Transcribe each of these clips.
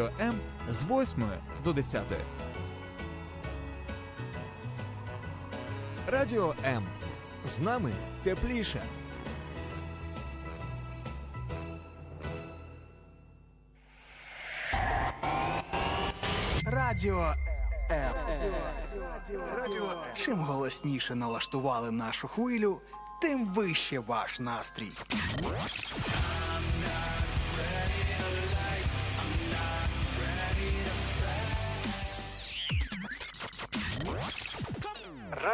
М з 8 до 10. Радіо М. З нами тепліше. Радіо М. Радіо. Чим голосніше налаштували нашу хвилю, тим вище ваш настрій.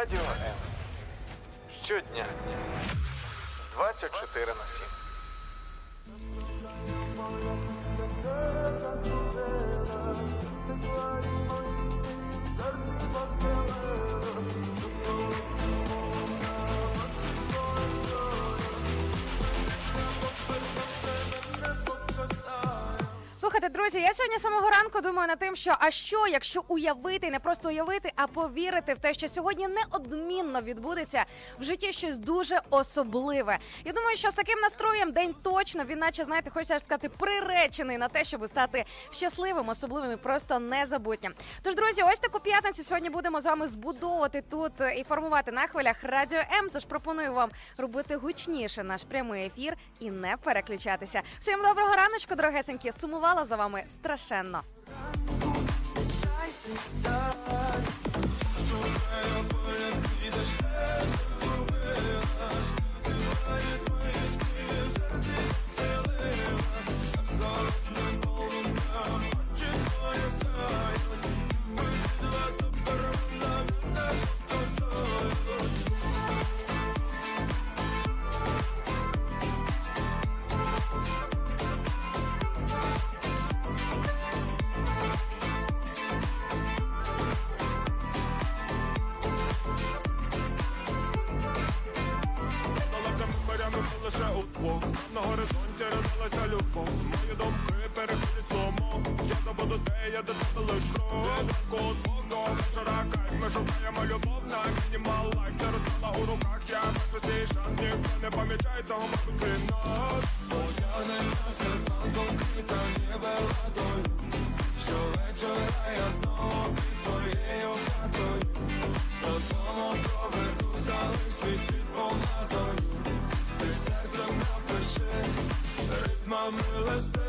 Радіо М. Щодня. 24 на 7. Слухайте, друзі, я сьогодні самого ранку думаю над тим, що а що, якщо уявити, не просто уявити, а повірити в те, що сьогодні неодмінно відбудеться в житті щось дуже особливе. Я думаю, що з таким настроєм день точно він, наче знаєте, хочеться сказати, приречений на те, щоб стати щасливим, особливим і просто незабутнім. Тож, друзі, ось таку п'ятницю сьогодні будемо з вами збудовувати тут і формувати на хвилях радіо М. Тож пропоную вам робити гучніше наш прямий ефір і не переключатися. Всім доброго раночку, дорогесенькі. Сумувала за вами страшенно. Далекими родилася любов. Мої думки переходять слово Я забуду де я до тебе лиш Ранку двох до вечора кайф. Ми шукаємо любов на minimal life. Не розстала у руках, я бачу свій шанс Ніхто не пам'ятає цього мабуть крім нас Одягнена серпанком квіта ніби водою Щовечора я знову під твоєю хатою. Додому проведу, залиш свій світ помадою ритмами листи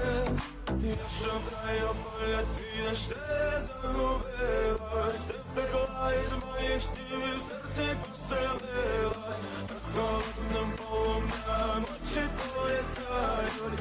Я шукаю поля твій, я ти загубилась Ти втекла із моїх снів і в серці поселилась Так холодним полум'ям очі твої сяють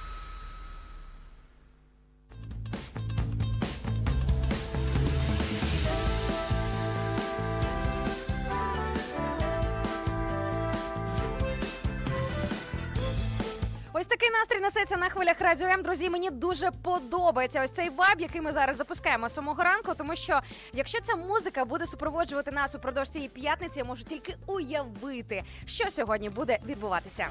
Радіо. Друзі, мені дуже подобається ось цей вайб, який ми зараз запускаємо самого ранку. Тому що якщо ця музика буде супроводжувати нас упродовж цієї п'ятниці, я можу тільки уявити, що сьогодні буде відбуватися.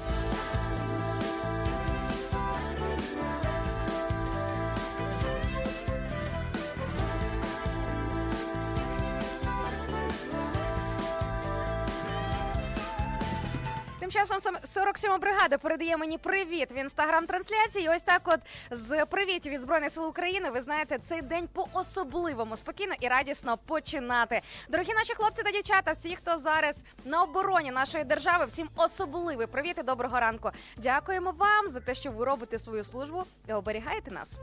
Тим часом сам- 47 бригада передає мені привіт в інстаграм-трансляції. Ось так, от з привітів від збройних сил України. Ви знаєте, цей день по особливому спокійно і радісно починати. Дорогі наші хлопці та дівчата, всі, хто зараз на обороні нашої держави, всім особливий привіт і доброго ранку. Дякуємо вам за те, що ви робите свою службу і оберігаєте нас.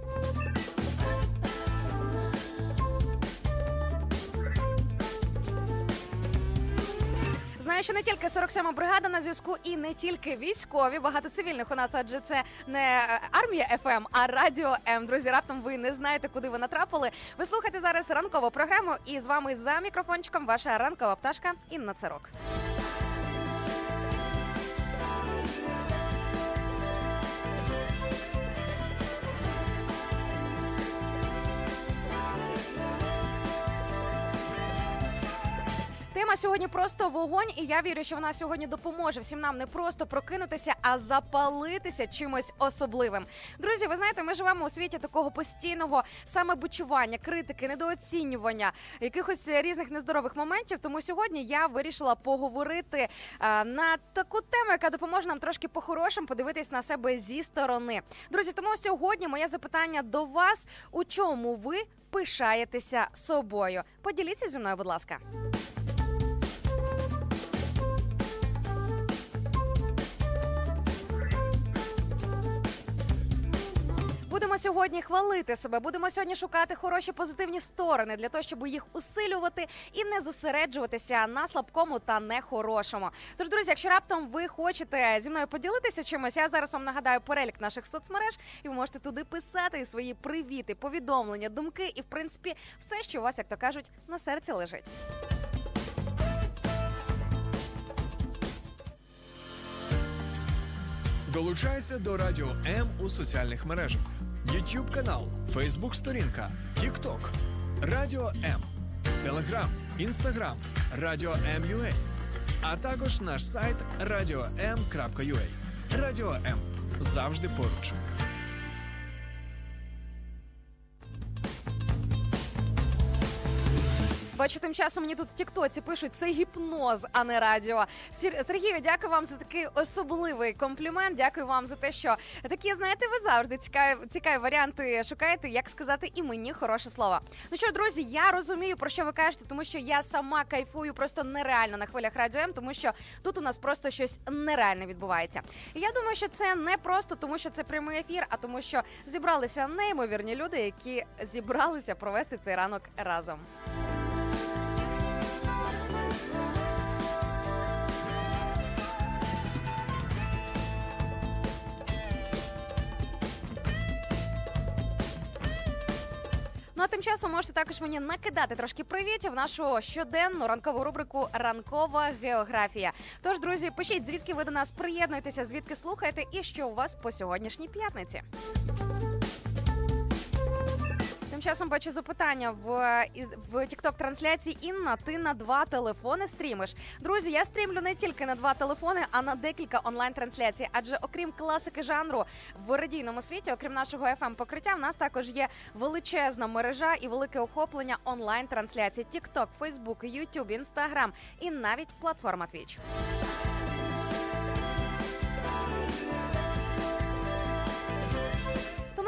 Знаю, що не тільки 47-ма бригада на зв'язку, і не тільки військові, багато цивільних у нас, адже це не е, армія ФМ, а радіо М. Друзі, раптом ви не знаєте, куди ви натрапили. Ви слухаєте зараз ранкову програму, і з вами за мікрофончиком ваша ранкова пташка Інна Царок. Тема сьогодні просто вогонь, і я вірю, що вона сьогодні допоможе всім нам не просто прокинутися, а запалитися чимось особливим. Друзі, ви знаєте, ми живемо у світі такого постійного самобучування, критики, недооцінювання, якихось різних нездорових моментів. Тому сьогодні я вирішила поговорити е, на таку тему, яка допоможе нам трошки по-хорошому подивитись на себе зі сторони. Друзі, тому сьогодні моє запитання до вас: у чому ви пишаєтеся собою? Поділіться зі мною, будь ласка. Будемо сьогодні хвалити себе, будемо сьогодні шукати хороші позитивні сторони для того, щоб їх усилювати і не зосереджуватися на слабкому та нехорошому. Тож, друзі, якщо раптом ви хочете зі мною поділитися чимось, я зараз вам нагадаю перелік наших соцмереж, і ви можете туди писати свої привіти, повідомлення, думки і, в принципі, все, що у вас, як то кажуть, на серці лежить. Долучайся до Радіо М у соціальних мережах: YouTube канал, Facebook сторінка, TikTok, Радіо М, Телеграм, Інстаграм, Радіо М.Ю.А. а також наш сайт radio.m.ua. Радіо М завжди поруч. Бачу, тим часом мені тут в Тіктоці пишуть це гіпноз, а не радіо. Сір- Сергію, дякую вам за такий особливий комплімент. Дякую вам за те, що такі, знаєте, ви завжди цікаві, цікаві варіанти шукаєте, як сказати і мені хороше слово. Ну що ж, друзі, я розумію про що ви кажете, тому що я сама кайфую просто нереально на хвилях радіо М, тому що тут у нас просто щось нереальне відбувається. І я думаю, що це не просто тому, що це прямий ефір, а тому, що зібралися неймовірні люди, які зібралися провести цей ранок разом. Ну а тим часом можете також мені накидати трошки привітів в нашу щоденну ранкову рубрику Ранкова географія. Тож, друзі, пишіть, звідки ви до нас приєднуєтеся, звідки слухаєте, і що у вас по сьогоднішній п'ятниці. Часом бачу запитання в, в тікток трансляції Інна. Ти на два телефони стрімиш. Друзі, я стрімлю не тільки на два телефони, а на декілька онлайн трансляцій. Адже окрім класики жанру в радійному світі, окрім нашого fm покриття, в нас також є величезна мережа і велике охоплення онлайн трансляцій: TikTok, Facebook, YouTube, Instagram і навіть платформа Twitch.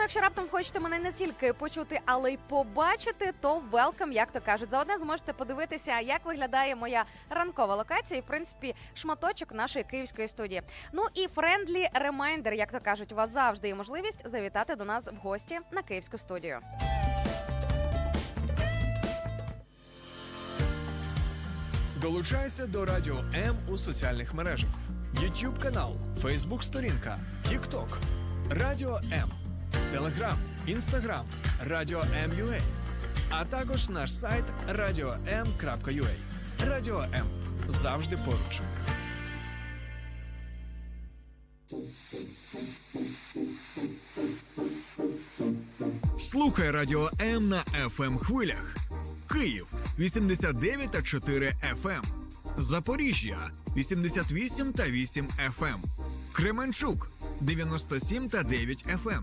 Тому, якщо раптом хочете мене не тільки почути, але й побачити, то велкам, як то кажуть. Заодне зможете подивитися, як виглядає моя ранкова локація, і в принципі шматочок нашої київської студії. Ну і friendly reminder, як то кажуть, у вас завжди є можливість завітати до нас в гості на київську студію. Долучайся до Радіо М у соціальних мережах: YouTube канал, Facebook сторінка, TikTok, Радіо М, Телеграм, Інстаграм, Радіо М.Ua, а також наш сайт radio.m.ua. Радіо М завжди поруч. Слухай Радіо М на fm хвилях. Київ 89,4 FM. Запоріжжя 88 та 8 FM. Кременчук 97 та 9 FM.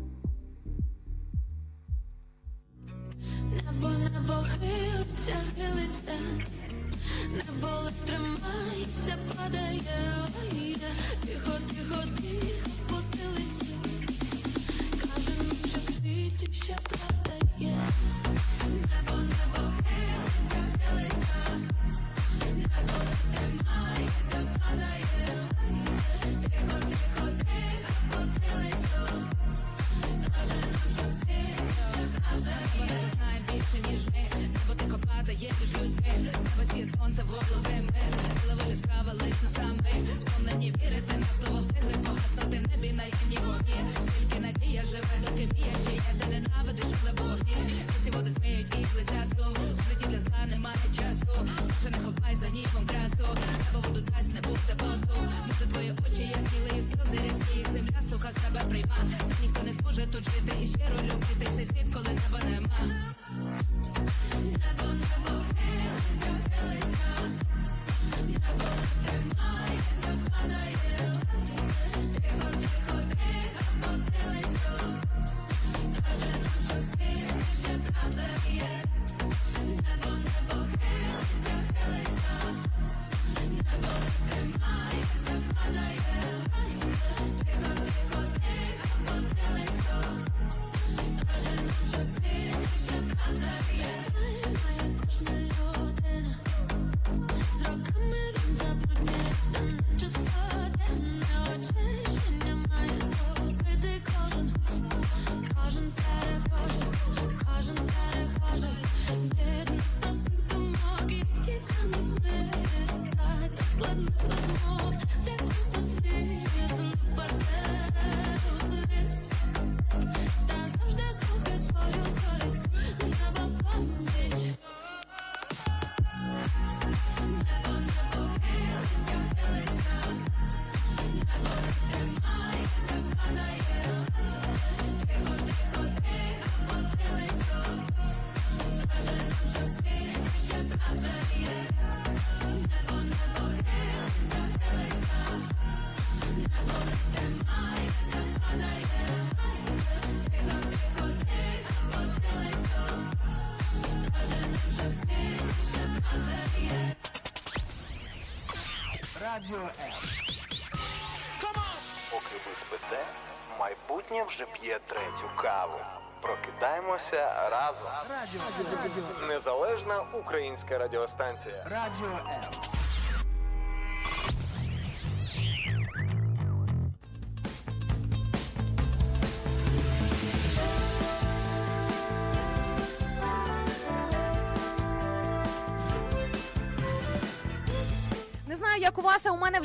Небо небо хилиться, хилиться, небо тримається, падає, ой, тихо, тихо, тихо, потилиться. Каже, ну що в світі ще правда є. Небо, небо хилиться, хилиться, небо тримається, падає, тихо, тихо, тихо, потилиться. Каже, ну що в світі ще. Більше, ніж ми, бо ти падає між людьми. З є сонце в голови ми. Ловили справа лиш на саме. Втомлені вірити на слово встигли погаснути в небі наївні вогні. Тільки надія живе, доки мія ще є, де ненавидиш, але вогні води сміють і глизясту В житті для зла немає часу. Може не ховай за гнівом красу Небо воду дасть, не буде посту Може твої очі ясні лиють сльози земля, сука, з тебе прийма ніхто не зможе тут жити і щиро любити. Цей світ, коли неба нема майбутнє вже п'є третю каву. Прокидаємося разом. Радіо. Незалежна українська радіостанція. Радіо М.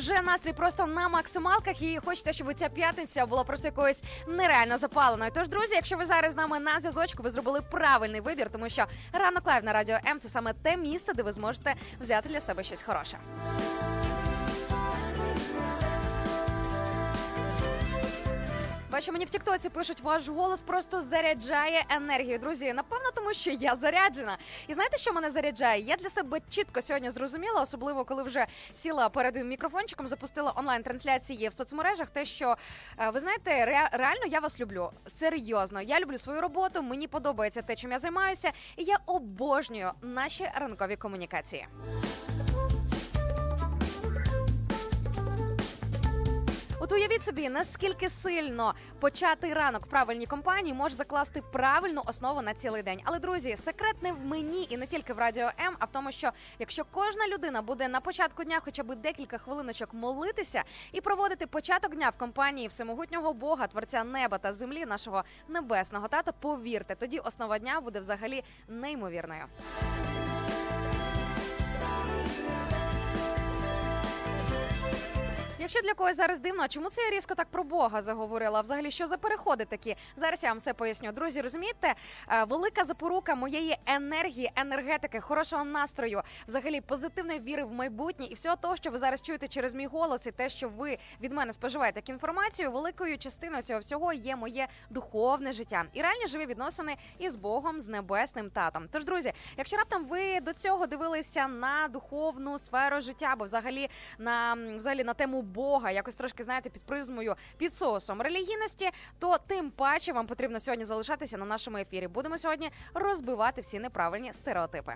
вже настрій просто на максималках, і хочеться, щоб ця п'ятниця була просто якоюсь нереально запаленою. Тож, друзі, якщо ви зараз з нами на зв'язочку, ви зробили правильний вибір, тому що ранок Live на радіо М це саме те місце, де ви зможете взяти для себе щось хороше. Бачу, мені в Тіктоці пишуть, ваш голос просто заряджає енергію. Друзі, напевно, тому що я заряджена. І знаєте, що мене заряджає? Я для себе чітко сьогодні зрозуміла, особливо коли вже сіла перед мікрофончиком, запустила онлайн-трансляції в соцмережах. Те, що е, ви знаєте, ре- реально я вас люблю. Серйозно, я люблю свою роботу. Мені подобається те, чим я займаюся, і я обожнюю наші ранкові комунікації. От уявіть собі, наскільки сильно початий ранок в правильній компанії може закласти правильну основу на цілий день. Але друзі, секрет не в мені і не тільки в радіо М, а в тому, що якщо кожна людина буде на початку дня хоча б декілька хвилиночок молитися і проводити початок дня в компанії всемогутнього Бога, творця неба та землі, нашого небесного тата, повірте, тоді основа дня буде взагалі неймовірною. Якщо для когось зараз дивно, чому це я різко так про Бога заговорила? Взагалі, що за переходи такі? Зараз я вам все поясню. Друзі, розумієте, Е, велика запорука моєї енергії, енергетики, хорошого настрою, взагалі позитивної віри в майбутнє і всього того, що ви зараз чуєте через мій голос, і те, що ви від мене споживаєте як інформацію, великою частиною цього всього є моє духовне життя і реальні живі відносини із Богом, з небесним татом. Тож, друзі, якщо раптом ви до цього дивилися на духовну сферу життя, або взагалі на взагалі на тему Бога, якось трошки знаєте, під призмою, під соусом релігійності, то тим паче вам потрібно сьогодні залишатися на нашому ефірі. Будемо сьогодні розбивати всі неправильні стереотипи.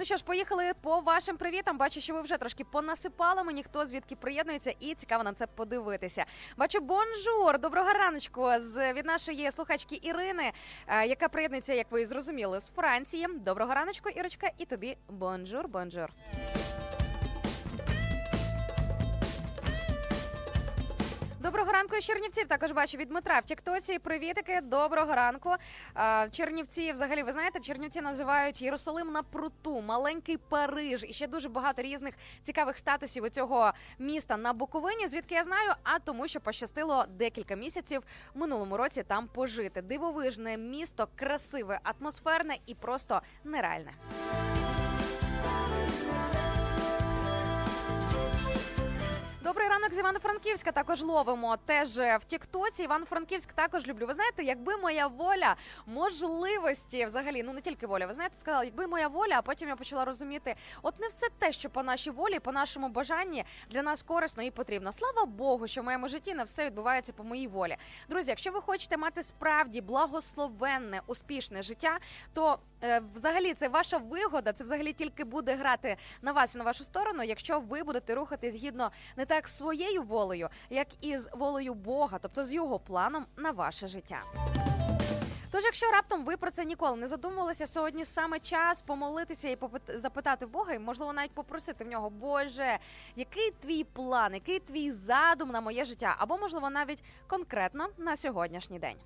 Ну що ж, поїхали по вашим привітам. Бачу, що ви вже трошки понасипали мені, хто звідки приєднується, і цікаво на це подивитися. Бачу, bonjour, доброго раночку з від нашої слухачки Ірини, е, яка приєднується, як ви зрозуміли, з Франції. Доброго раночку, Ірочка, і тобі bonjour, bonjour. Доброго ранку Чернівців. Також бачу від Дмитра в Тіктоці. Привітики, доброго ранку. Чернівці, взагалі, ви знаєте, Чернівці називають Єрусалим на пруту, маленький Париж і ще дуже багато різних цікавих статусів у цього міста на Буковині. Звідки я знаю? А тому, що пощастило декілька місяців минулому році там пожити. Дивовижне місто, красиве, атмосферне і просто нереальне. Добрий ранок з Івано-Франківська також ловимо. Теж е, в Тіктоці Івано-Франківськ також люблю. Ви знаєте, якби моя воля, можливості взагалі, ну не тільки воля. Ви знаєте, сказала, якби моя воля, а потім я почала розуміти, от не все те, що по нашій волі, по нашому бажанні для нас корисно і потрібно. Слава Богу, що в моєму житті не все відбувається по моїй волі. Друзі, якщо ви хочете мати справді благословенне, успішне життя, то е, взагалі це ваша вигода. Це взагалі тільки буде грати на вас і на вашу сторону, якщо ви будете рухати згідно не так своєю волею, як і з волею Бога, тобто з його планом на ваше життя. Тож, якщо раптом ви про це ніколи не задумувалися, сьогодні саме час помолитися і запитати Бога, і можливо навіть попросити в нього, Боже, який твій план, який твій задум на моє життя, або можливо навіть конкретно на сьогоднішній день.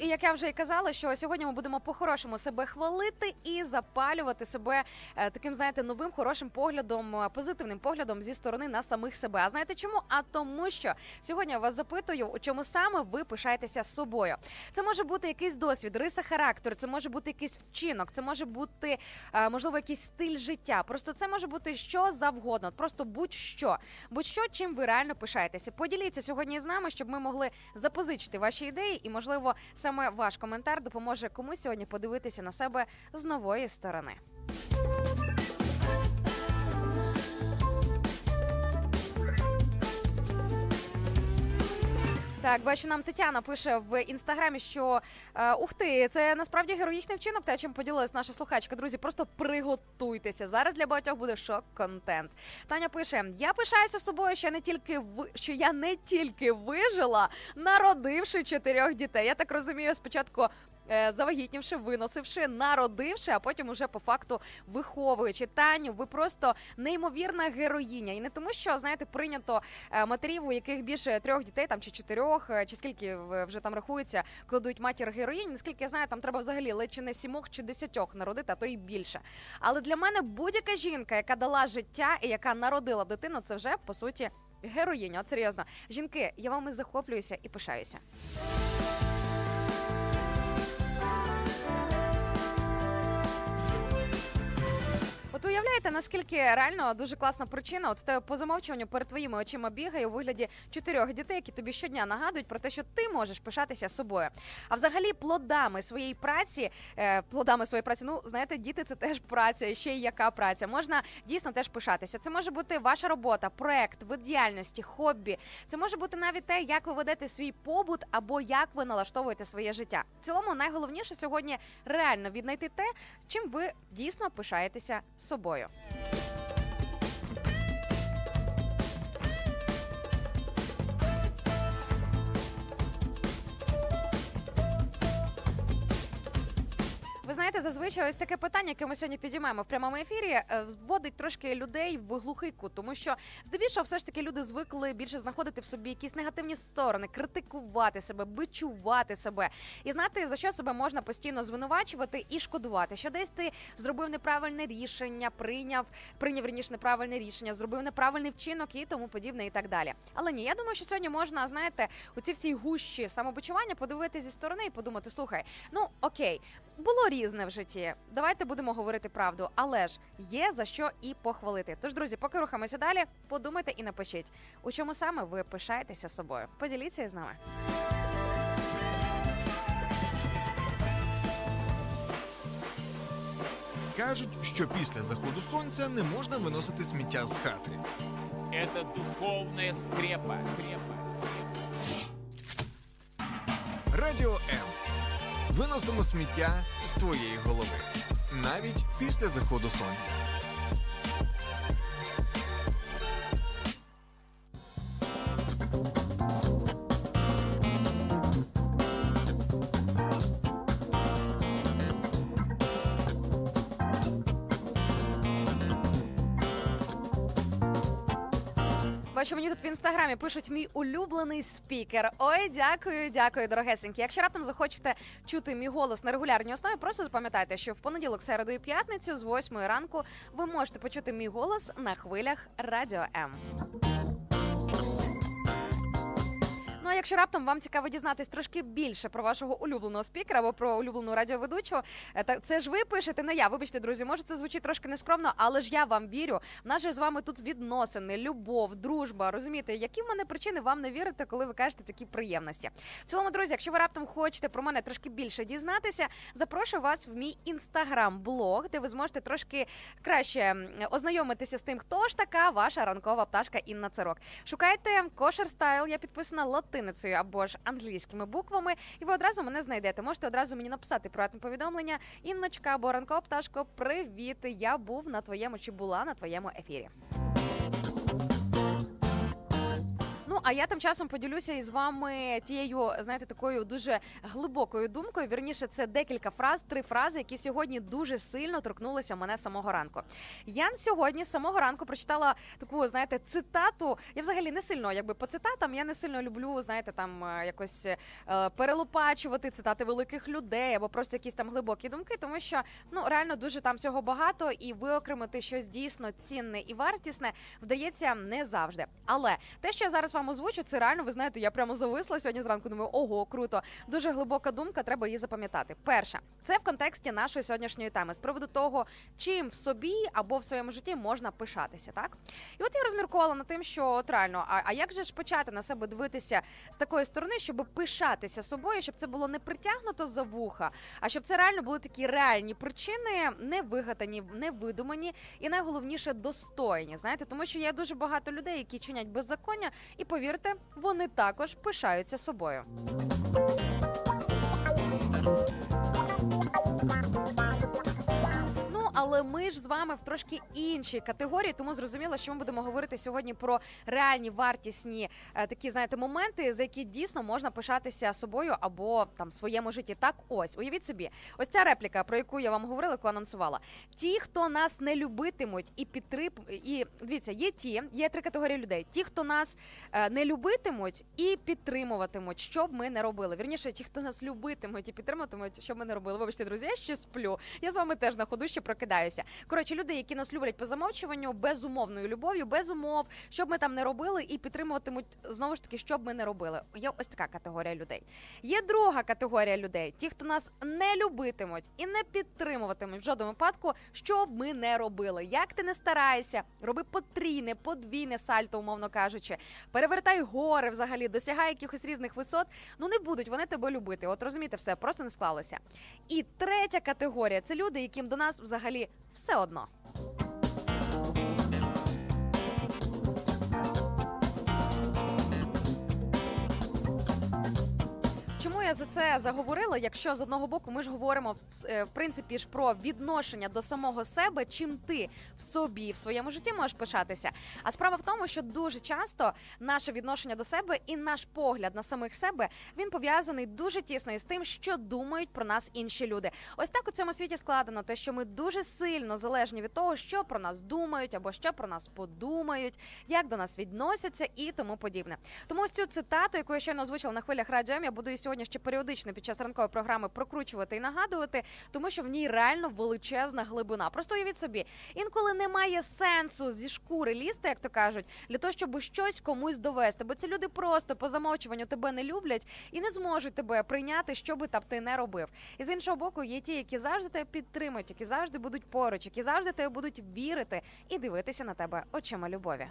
І як я вже і казала, що сьогодні ми будемо по-хорошому себе хвалити і запалювати себе е, таким, знаєте, новим хорошим поглядом, е, позитивним поглядом зі сторони на самих себе. А знаєте чому? А тому, що сьогодні я вас запитую, у чому саме ви пишаєтеся собою. Це може бути якийсь досвід, риса характеру, це може бути якийсь вчинок, це може бути е, можливо якийсь стиль життя. Просто це може бути що завгодно, просто будь-що, будь-що, чим ви реально пишаєтеся. Поділіться сьогодні з нами, щоб ми могли запозичити ваші ідеї, і можливо саме ваш коментар допоможе комусь сьогодні подивитися на себе з нової сторони. Так, бачу, нам Тетяна пише в інстаграмі, що е, ух ти, це насправді героїчний вчинок. Те, чим поділилась наша слухачка. Друзі, просто приготуйтеся. Зараз для багатьох буде шок-контент. Таня пише: Я пишаюся собою, що я не тільки ви що я не тільки вижила, народивши чотирьох дітей. Я так розумію, спочатку. Е, Завагітнівши, виносивши, народивши, а потім уже по факту виховуючи Таню, ви просто неймовірна героїня. І не тому, що знаєте, прийнято е, матерів, у яких більше трьох дітей, там чи чотирьох, е, чи скільки вже там рахується, кладуть матір героїнь. Наскільки я знаю, там треба взагалі ледь чи не сімох чи десятьох народити, а то і більше. Але для мене будь-яка жінка, яка дала життя і яка народила дитину, це вже по суті героїня. От серйозно, жінки, я вами захоплююся і пишаюся. От уявляєте, наскільки реально дуже класна причина. От тебе по замовчуванню перед твоїми очима бігає у вигляді чотирьох дітей, які тобі щодня нагадують про те, що ти можеш пишатися собою. А взагалі, плодами своєї праці, е, плодами своєї праці, ну знаєте, діти це теж праця, ще й яка праця. Можна дійсно теж пишатися. Це може бути ваша робота, проект, вид діяльності, хобі. Це може бути навіть те, як ви ведете свій побут або як ви налаштовуєте своє життя. В цілому, найголовніше сьогодні реально віднайти те, чим ви дійсно пишаєтеся собою. sobojo. Ви знаєте, зазвичай ось таке питання, яке ми сьогодні підіймаємо в прямому ефірі, е, вводить трошки людей в глухий кут, тому що здебільшого все ж таки люди звикли більше знаходити в собі якісь негативні сторони, критикувати себе, бичувати себе. І знати за що себе можна постійно звинувачувати і шкодувати, що десь ти зробив неправильне рішення, прийняв, прийняв раніше неправильне рішення, зробив неправильний вчинок і тому подібне, і так далі. Але ні, я думаю, що сьогодні можна, знаєте, у ці всі гущі самобичування подивитися зі сторони і подумати: слухай, ну окей, було різне в житті. Давайте будемо говорити правду, але ж є за що і похвалити. Тож, друзі, поки рухаємося далі, подумайте і напишіть, у чому саме ви пишаєтеся собою. Поділіться із нами. Кажуть, що після заходу сонця не можна виносити сміття з хати. Скрепа. скрепа, скрепа. Радіо М. Виносимо сміття з твоєї голови. Навіть після заходу сонця. Бачу, мені тут в інстаграмі пишуть мій улюблений спікер. Ой, дякую, дякую, дорогесенькі. Якщо раптом захочете чути мій голос на регулярній основі, просто запам'ятайте, що в понеділок, середу і п'ятницю з 8 ранку ви можете почути мій голос на хвилях Радіо М. Ну а якщо раптом вам цікаво дізнатись трошки більше про вашого улюбленого спікера або про улюблену радіоведучу, е, та це ж ви пишете, не я. Вибачте, друзі, може це звучить трошки нескромно, але ж я вам вірю. В нас же з вами тут відносини, любов, дружба. Розумієте, які в мене причини вам не вірити, коли ви кажете такі приємності? В цілому, друзі, якщо ви раптом хочете про мене трошки більше дізнатися, запрошую вас в мій інстаграм-блог, де ви зможете трошки краще ознайомитися з тим, хто ж така ваша ранкова пташка Інна Цирок. Шукайте кошер стайл, я підписана латиницею або ж англійськими буквами, і ви одразу мене знайдете. Можете одразу мені написати приватне повідомлення. Інночка або ранкова пташко, привіт! Я був на твоєму чи була на твоєму ефірі. А я тим часом поділюся із вами тією, знаєте, такою дуже глибокою думкою. Вірніше, це декілька фраз, три фрази, які сьогодні дуже сильно торкнулися мене самого ранку. Я сьогодні з самого ранку прочитала таку, знаєте, цитату. Я взагалі не сильно, якби по цитатам, я не сильно люблю, знаєте, там е, якось е, перелопачувати цитати великих людей або просто якісь там глибокі думки, тому що ну реально дуже там всього багато, і виокремити щось дійсно цінне і вартісне вдається не завжди. Але те, що я зараз вам озвучу, це реально, ви знаєте, я прямо зависла сьогодні зранку. Думаю, ого, круто, дуже глибока думка, треба її запам'ятати. Перша, це в контексті нашої сьогоднішньої теми з приводу того, чим в собі або в своєму житті можна пишатися, так? І от я розміркувала над тим, що от реально, а, а як же ж почати на себе дивитися з такої сторони, щоб пишатися собою, щоб це було не притягнуто за вуха, а щоб це реально були такі реальні причини, не вигадані, не видумані і найголовніше достойні. Знаєте, тому що є дуже багато людей, які чинять беззаконня, і повірте, вони також пишаються собою. Ми ж з вами в трошки іншій категорії, тому зрозуміло, що ми будемо говорити сьогодні про реальні вартісні е, такі, знаєте, моменти, за які дійсно можна пишатися собою або там своєму житті. Так, ось уявіть собі, ось ця репліка, про яку я вам говорила, яку анонсувала. Ті, хто нас не любитимуть і підтрип... і дивіться, є ті, є три категорії людей: ті, хто нас е, не любитимуть і підтримуватимуть, що б ми не робили. Вірніше, ті, хто нас любитимуть і підтримуватимуть, що б ми не робили. Вибачте, друзі, я ще сплю. Я з вами теж на ходу ще прокидаюся. Коротше, люди, які нас люблять по замовчуванню, безумовною любов'ю, без умов, що б ми там не робили, і підтримуватимуть знову ж таки, що б ми не робили. Є ось така категорія людей. Є друга категорія людей: ті, хто нас не любитимуть і не підтримуватимуть в жодному випадку, що б ми не робили. Як ти не старайся, роби потрійне, подвійне сальто, умовно кажучи, перевертай гори взагалі, досягай якихось різних висот. Ну не будуть вони тебе любити. От розумієте, все просто не склалося. І третя категорія це люди, яким до нас взагалі все одно. За це заговорила? Якщо з одного боку ми ж говоримо е, в принципі ж про відношення до самого себе, чим ти в собі в своєму житті можеш пишатися. А справа в тому, що дуже часто наше відношення до себе і наш погляд на самих себе він пов'язаний дуже тісно із тим, що думають про нас інші люди. Ось так у цьому світі складено те, що ми дуже сильно залежні від того, що про нас думають або що про нас подумають, як до нас відносяться і тому подібне. Тому ось цю цитату, яку я щойно озвучила на хвилях радіо, я буду і сьогодні ще періодично під час ранкової програми прокручувати і нагадувати, тому що в ній реально величезна глибина. Просто уявіть собі, інколи немає сенсу зі шкури лізти, як то кажуть, для того, щоб щось комусь довести. Бо ці люди просто по замовчуванню тебе не люблять і не зможуть тебе прийняти, що би там ти не робив. І з іншого боку, є ті, які завжди тебе підтримують, які завжди будуть поруч, які завжди тебе будуть вірити і дивитися на тебе очима любові.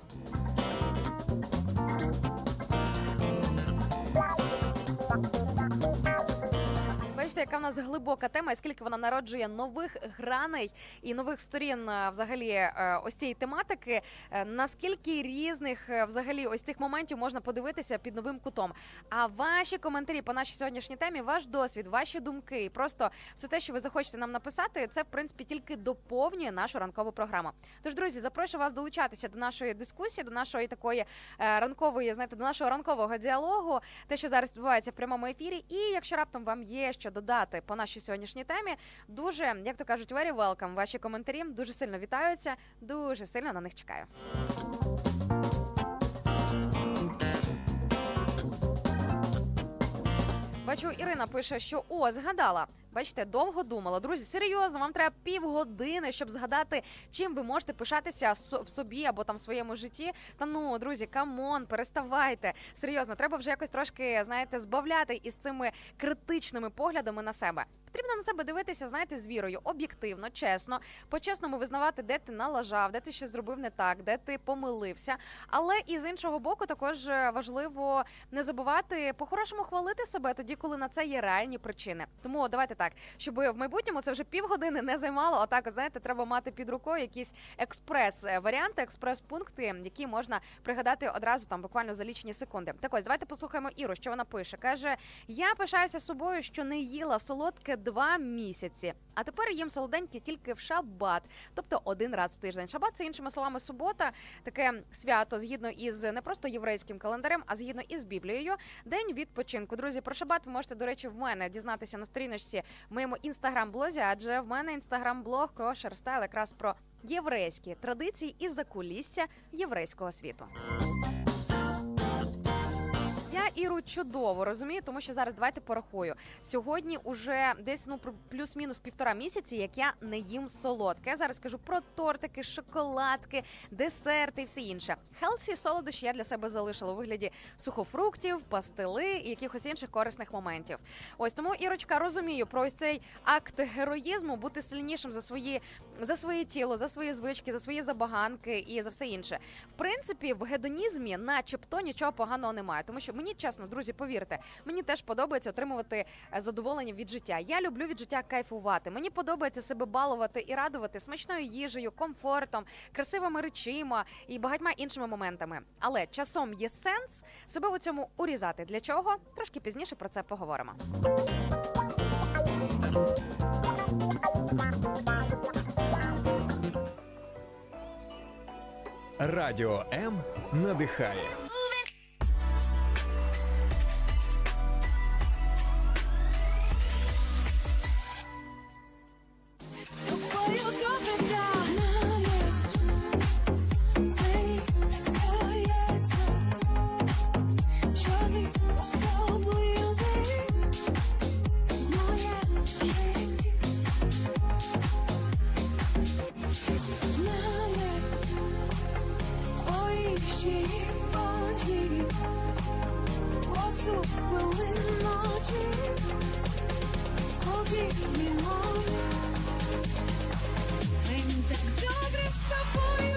Яка в нас глибока тема, і скільки вона народжує нових граней і нових сторін е, взагалі е, ось цієї тематики. Е, Наскільки різних взагалі ось цих моментів можна подивитися під новим кутом? А ваші коментарі по нашій сьогоднішній темі, ваш досвід, ваші думки, і просто все те, що ви захочете нам написати, це в принципі тільки доповнює нашу ранкову програму. Тож, друзі, запрошую вас долучатися до нашої дискусії, до нашої такої ранкової, знаєте, до нашого ранкового діалогу, те, що зараз відбувається в прямому ефірі. І якщо раптом вам є що додати по нашій сьогоднішній темі, дуже як то кажуть, very welcome. Ваші коментарі дуже сильно вітаються, дуже сильно на них чекаю. Бачу, Ірина пише, що о, згадала. Бачите, довго думала. Друзі, серйозно, вам треба півгодини, щоб згадати, чим ви можете пишатися в собі або там в своєму житті. Та ну, друзі, come on, переставайте. Серйозно, треба вже якось трошки, знаєте, збавляти із цими критичними поглядами на себе. Потрібно на себе дивитися, знаєте, з вірою, об'єктивно, чесно, по-чесному визнавати, де ти налажав, де ти щось зробив не так, де ти помилився. Але і з іншого боку, також е, важливо не забувати по-хорошому хвалити себе тоді, коли на це є реальні причини. Тому давайте так, щоб в майбутньому це вже півгодини не займало. А так, знаєте, треба мати під рукою якісь експрес-варіанти, експрес-пункти, які можна пригадати одразу там буквально за лічені секунди. Так ось, давайте послухаємо Іру, що вона пише. каже: Я пишаюся собою, що не їла солодке два місяці, а тепер їм солоденьке тільки в шабат, тобто один раз в тиждень. Шабат це іншими словами субота, таке свято згідно із не просто єврейським календарем, а згідно із Біблією. День відпочинку. Друзі, про шабат ви можете, до речі, в мене дізнатися на сторіночці моєму інстаграм-блозі, адже в мене інстаграм-блог Крошер Стайл якраз про єврейські традиції і закулісся єврейського світу. Іру чудово розумію, тому що зараз давайте порахую. Сьогодні уже десь ну плюс-мінус півтора місяці, як я не їм солодке. Я зараз кажу про тортики, шоколадки, десерти і все інше. Хелсі солодощі я для себе залишила у вигляді сухофруктів, пастили і якихось інших корисних моментів. Ось тому Ірочка розумію про ось цей акт героїзму бути сильнішим за свої за своє тіло, за свої звички, за свої забаганки і за все інше. В принципі, в гедонізмі, начебто, нічого поганого немає, тому що мені чесно, друзі, повірте, мені теж подобається отримувати е, задоволення від життя. Я люблю від життя кайфувати. Мені подобається себе балувати і радувати смачною їжею, комфортом, красивими речима і багатьма іншими моментами. Але часом є сенс себе у цьому урізати. Для чого? Трошки пізніше про це поговоримо. Радіо М надихає. Добре з тобою.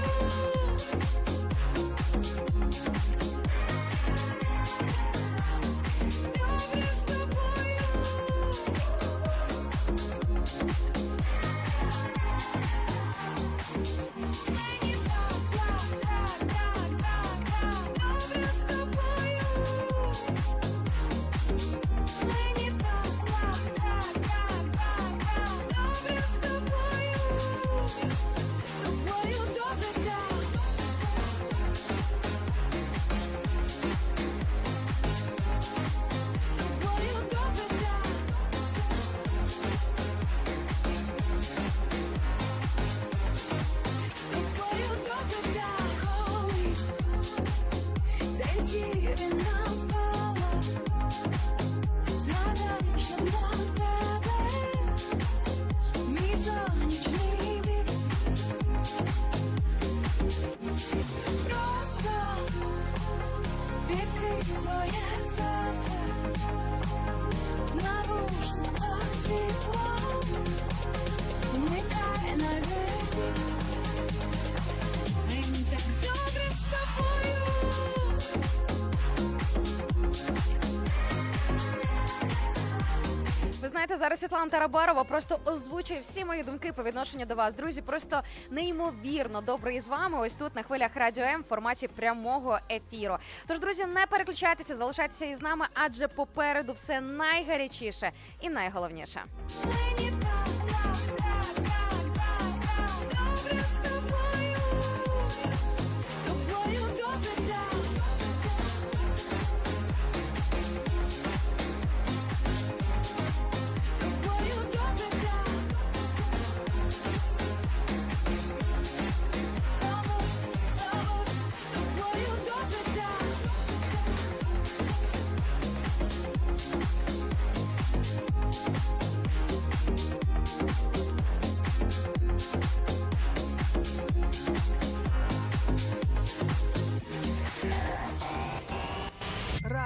Зараз Світлана Тарабарова просто озвучує всі мої думки по відношенню до вас. Друзі, просто неймовірно добре із вами. Ось тут на хвилях радіо М в форматі прямого ефіру. Тож, друзі, не переключайтеся, залишайтеся із нами, адже попереду все найгарячіше і найголовніше.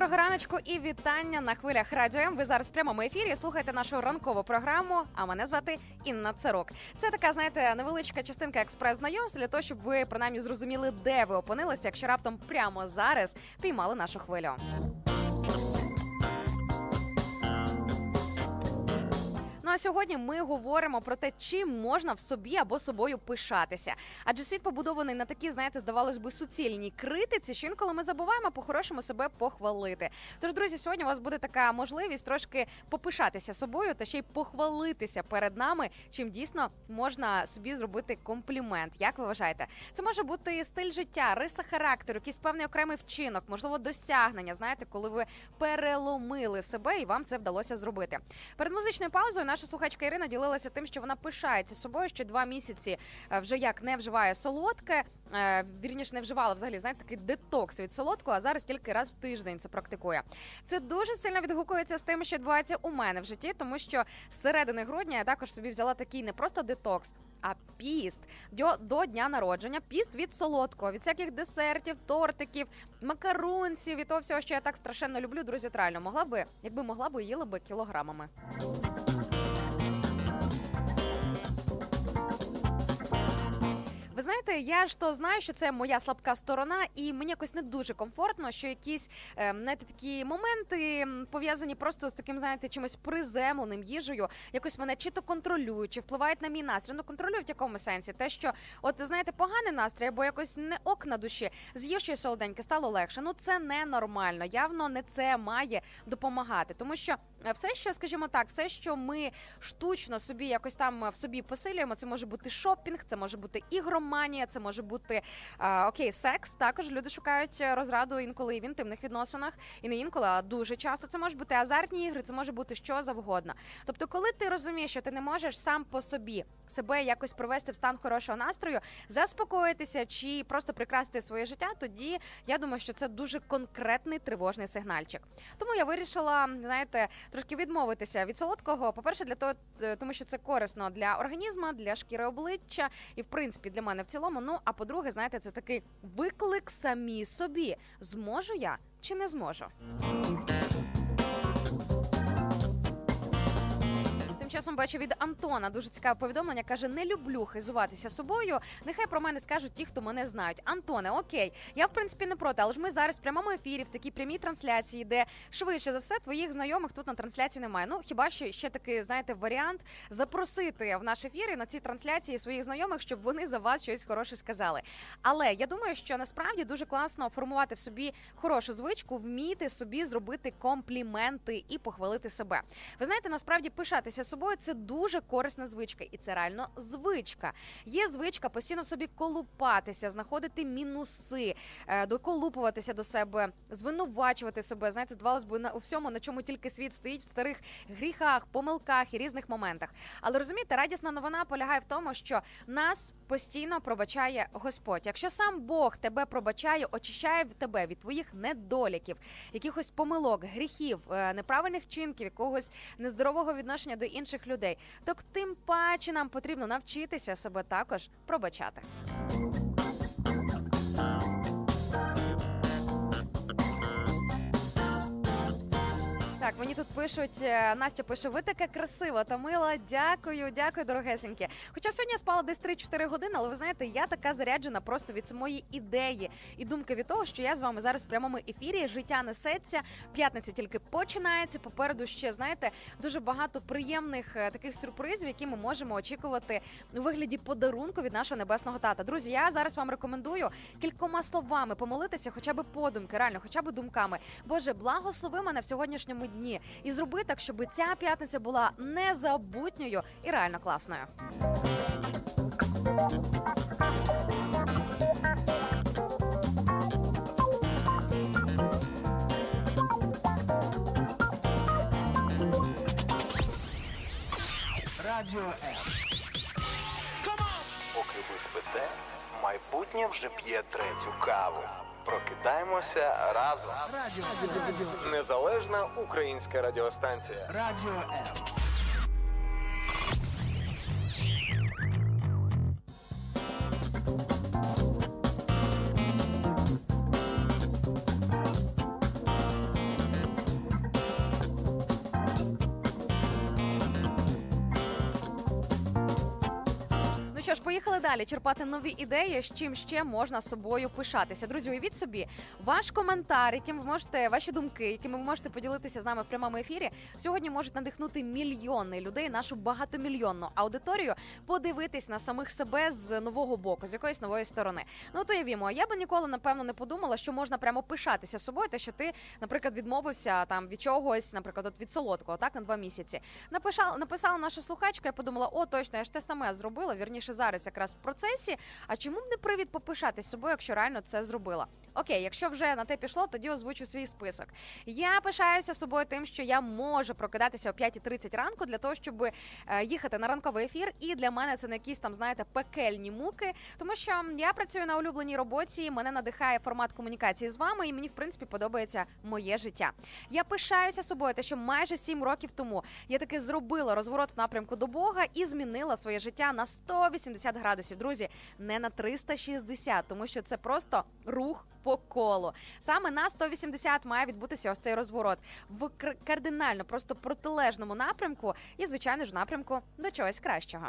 Доброго раночку і вітання на хвилях радіо М. Ви зараз в прямому ефірі слухаєте нашу ранкову програму. А мене звати Інна Цирок. Це така, знаєте, невеличка частинка експрес-знайомств для того, щоб ви принаймні зрозуміли, де ви опинилися, якщо раптом прямо зараз піймали нашу хвилю. Ну а сьогодні ми говоримо про те, чим можна в собі або собою пишатися. Адже світ побудований на такі, знаєте, здавалось би, суцільній критиці, що інколи ми забуваємо по-хорошому себе похвалити. Тож, друзі, сьогодні у вас буде така можливість трошки попишатися собою та ще й похвалитися перед нами, чим дійсно можна собі зробити комплімент. Як ви вважаєте? Це може бути стиль життя, риса характеру, якийсь певний окремий вчинок, можливо, досягнення. Знаєте, коли ви переломили себе і вам це вдалося зробити. Перед музичною паузою наша слухачка Ірина ділилася тим, що вона пишається собою, що два місяці е, вже як не вживає солодке. е, Вірніше не вживала взагалі, знаєте, такий детокс від солодкого, а зараз тільки раз в тиждень це практикує. Це дуже сильно відгукується з тим, що відбувається у мене в житті, тому що з середини грудня я також собі взяла такий не просто детокс, а піст до, до дня народження. Піст від солодкого, від всяких десертів, тортиків, макарунців і того всього, що я так страшенно люблю. Друзі, реально могла би, якби могла би їла би кілограмами. Знаєте, я ж то знаю, що це моя слабка сторона, і мені якось не дуже комфортно, що якісь е, знаєте, такі моменти пов'язані просто з таким, знаєте, чимось приземленим їжею, якось мене чи то контролюють, чи впливають на мій настрій. Ну контролюють в якому сенсі? Те, що от знаєте, поганий настрій або якось не ок на душі, з'їв щось солоденьке, стало легше. Ну це ненормально. Явно не це має допомагати, тому що е, все, що, скажімо так, все, що ми штучно собі якось там е, в собі посилюємо, це може бути шопінг, це може бути ігроманія, це може бути е, окей, секс. Також люди шукають е, розраду інколи і в інтимних відносинах, і не інколи, а дуже часто. Це може бути азартні ігри, це може бути що завгодно. Тобто, коли ти розумієш, що ти не можеш сам по собі себе якось привести в стан хорошого настрою, заспокоїтися чи просто прикрасити своє життя, тоді я думаю, що це дуже конкретний тривожний сигнальчик. Тому я вирішила, знаєте, трошки відмовитися від солодкого. По-перше, для того, е, тому що це корисно для організму, для шкіри обличчя і в принципі для мене в цілому. Ну а по-друге, знаєте, це такий виклик самі собі. Зможу я чи не зможу? Часом бачу від Антона дуже цікаве повідомлення. каже: не люблю хизуватися собою. Нехай про мене скажуть ті, хто мене знають. Антоне, окей, я в принципі не проти, але ж ми зараз в прямому ефірі, в такій прямій трансляції, де швидше за все твоїх знайомих тут на трансляції немає. Ну хіба що ще такий, знаєте, варіант запросити в наш ефір і на ці трансляції своїх знайомих, щоб вони за вас щось хороше сказали. Але я думаю, що насправді дуже класно формувати в собі хорошу звичку, вміти собі зробити компліменти і похвалити себе. Ви знаєте, насправді пишатися собою собою це дуже корисна звичка, і це реально звичка. Є звичка постійно в собі колупатися, знаходити мінуси, е, доколупуватися до себе, звинувачувати себе. Знаєте, здавалось би, на у всьому, на чому тільки світ стоїть, в старих гріхах, помилках і різних моментах. Але розумієте, радісна новина полягає в тому, що нас постійно пробачає Господь. Якщо сам Бог тебе пробачає, очищає тебе від твоїх недоліків, якихось помилок, гріхів, е, неправильних вчинків, якогось нездорового відношення до інших людей, то тим паче нам потрібно навчитися себе також пробачати. Так, мені тут пишуть, е, Настя пише, ви така красива та мила. Дякую, дякую, дорогесеньки. Хоча сьогодні я спала десь 3-4 години, але ви знаєте, я така заряджена просто від самої ідеї і думки від того, що я з вами зараз в прямому ефірі. Життя несеться, п'ятниця тільки починається. Попереду ще знаєте дуже багато приємних е, таких сюрпризів, які ми можемо очікувати у вигляді подарунку від нашого небесного тата. Друзі, я зараз вам рекомендую кількома словами помолитися, хоча б подумки, реально, хоча б думками. Боже, благослови мене в сьогоднішньому дні і зроби так, щоб ця п'ятниця була незабутньою і реально класною. Радіо М. Поки ви спите, майбутнє вже п'є третю каву. Прокидаємося разом. Радіо Незалежна українська радіостанція. Радіо М. поїхали далі черпати нові ідеї, з чим ще можна собою пишатися. Друзі, уявіть собі, ваш коментар, яким ви можете, ваші думки, якими ви можете поділитися з нами в прямому ефірі, сьогодні можуть надихнути мільйони людей, нашу багатомільйонну аудиторію, подивитись на самих себе з нового боку, з якоїсь нової сторони. Ну то уявімо, я би ніколи напевно не подумала, що можна прямо пишатися собою, те, що ти, наприклад, відмовився там від чогось, наприклад, от від солодкого, так на два місяці. Написала, написала наша слухачка, я подумала, о, точно, я ж те саме зробила. Вірніше зараз якраз в процесі. А чому б не привід попишатись собою, якщо реально це зробила? Окей, якщо вже на те пішло, тоді озвучу свій список. Я пишаюся собою тим, що я можу прокидатися о 5.30 ранку для того, щоб е, їхати на ранковий ефір. І для мене це не якісь там, знаєте, пекельні муки, тому що я працюю на улюбленій роботі. Мене надихає формат комунікації з вами, і мені в принципі подобається моє життя. Я пишаюся собою, те, що майже 7 років тому я таки зробила розворот в напрямку до Бога і змінила своє життя на 180 градусів. Друзі, не на 360, тому що це просто рух по колу. Саме на 180 має відбутися ось цей розворот в кардинально просто протилежному напрямку, і звичайно ж напрямку до чогось кращого.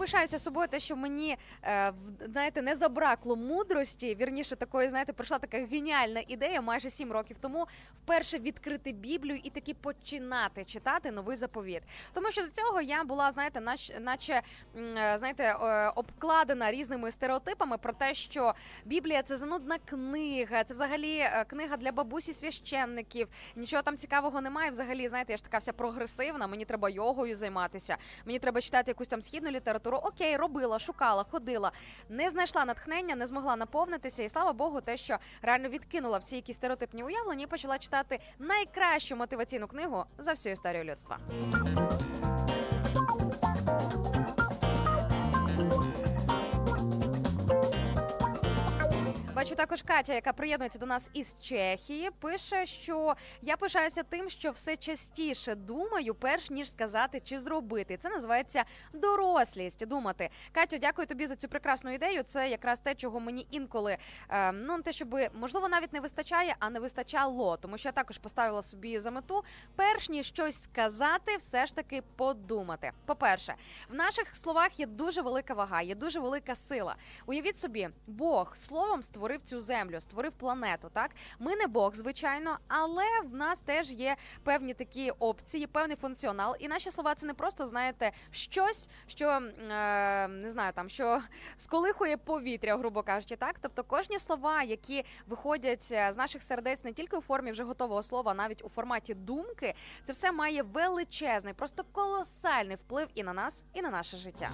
Пишаюся собою, те, що мені е, знаєте, не забракло мудрості. Вірніше, такої, знаєте, прийшла така геніальна ідея майже сім років тому вперше відкрити Біблію і таки починати читати новий заповіт. Тому що до цього я була, знаєте, нач, наче е, знаєте, обкладена різними стереотипами про те, що Біблія це занудна книга, це взагалі е, книга для бабусі священників. Нічого там цікавого немає. Взагалі, знаєте, я ж така вся прогресивна. Мені треба йогою займатися. Мені треба читати якусь там східну літературу. Окей, робила, шукала, ходила, не знайшла натхнення, не змогла наповнитися. І слава Богу, те, що реально відкинула всі якісь стереотипні уявлення і почала читати найкращу мотиваційну книгу за всю історію людства. Бачу також Катя, яка приєднується до нас із Чехії, пише, що я пишаюся тим, що все частіше думаю, перш ніж сказати чи зробити. Це називається дорослість. Думати. Катю, дякую тобі за цю прекрасну ідею. Це якраз те, чого мені інколи е, ну те, щоб можливо навіть не вистачає, а не вистачало. Тому що я також поставила собі за мету, перш ніж щось сказати, все ж таки подумати. По-перше, в наших словах є дуже велика вага, є дуже велика сила. Уявіть собі, Бог словом створив створив цю землю, створив планету. Так, ми не Бог, звичайно, але в нас теж є певні такі опції, певний функціонал. І наші слова це не просто знаєте щось, що е, не знаю, там що сколихує повітря, грубо кажучи, так. Тобто кожні слова, які виходять е, з наших сердець не тільки у формі вже готового слова, навіть у форматі думки, це все має величезний, просто колосальний вплив і на нас, і на наше життя.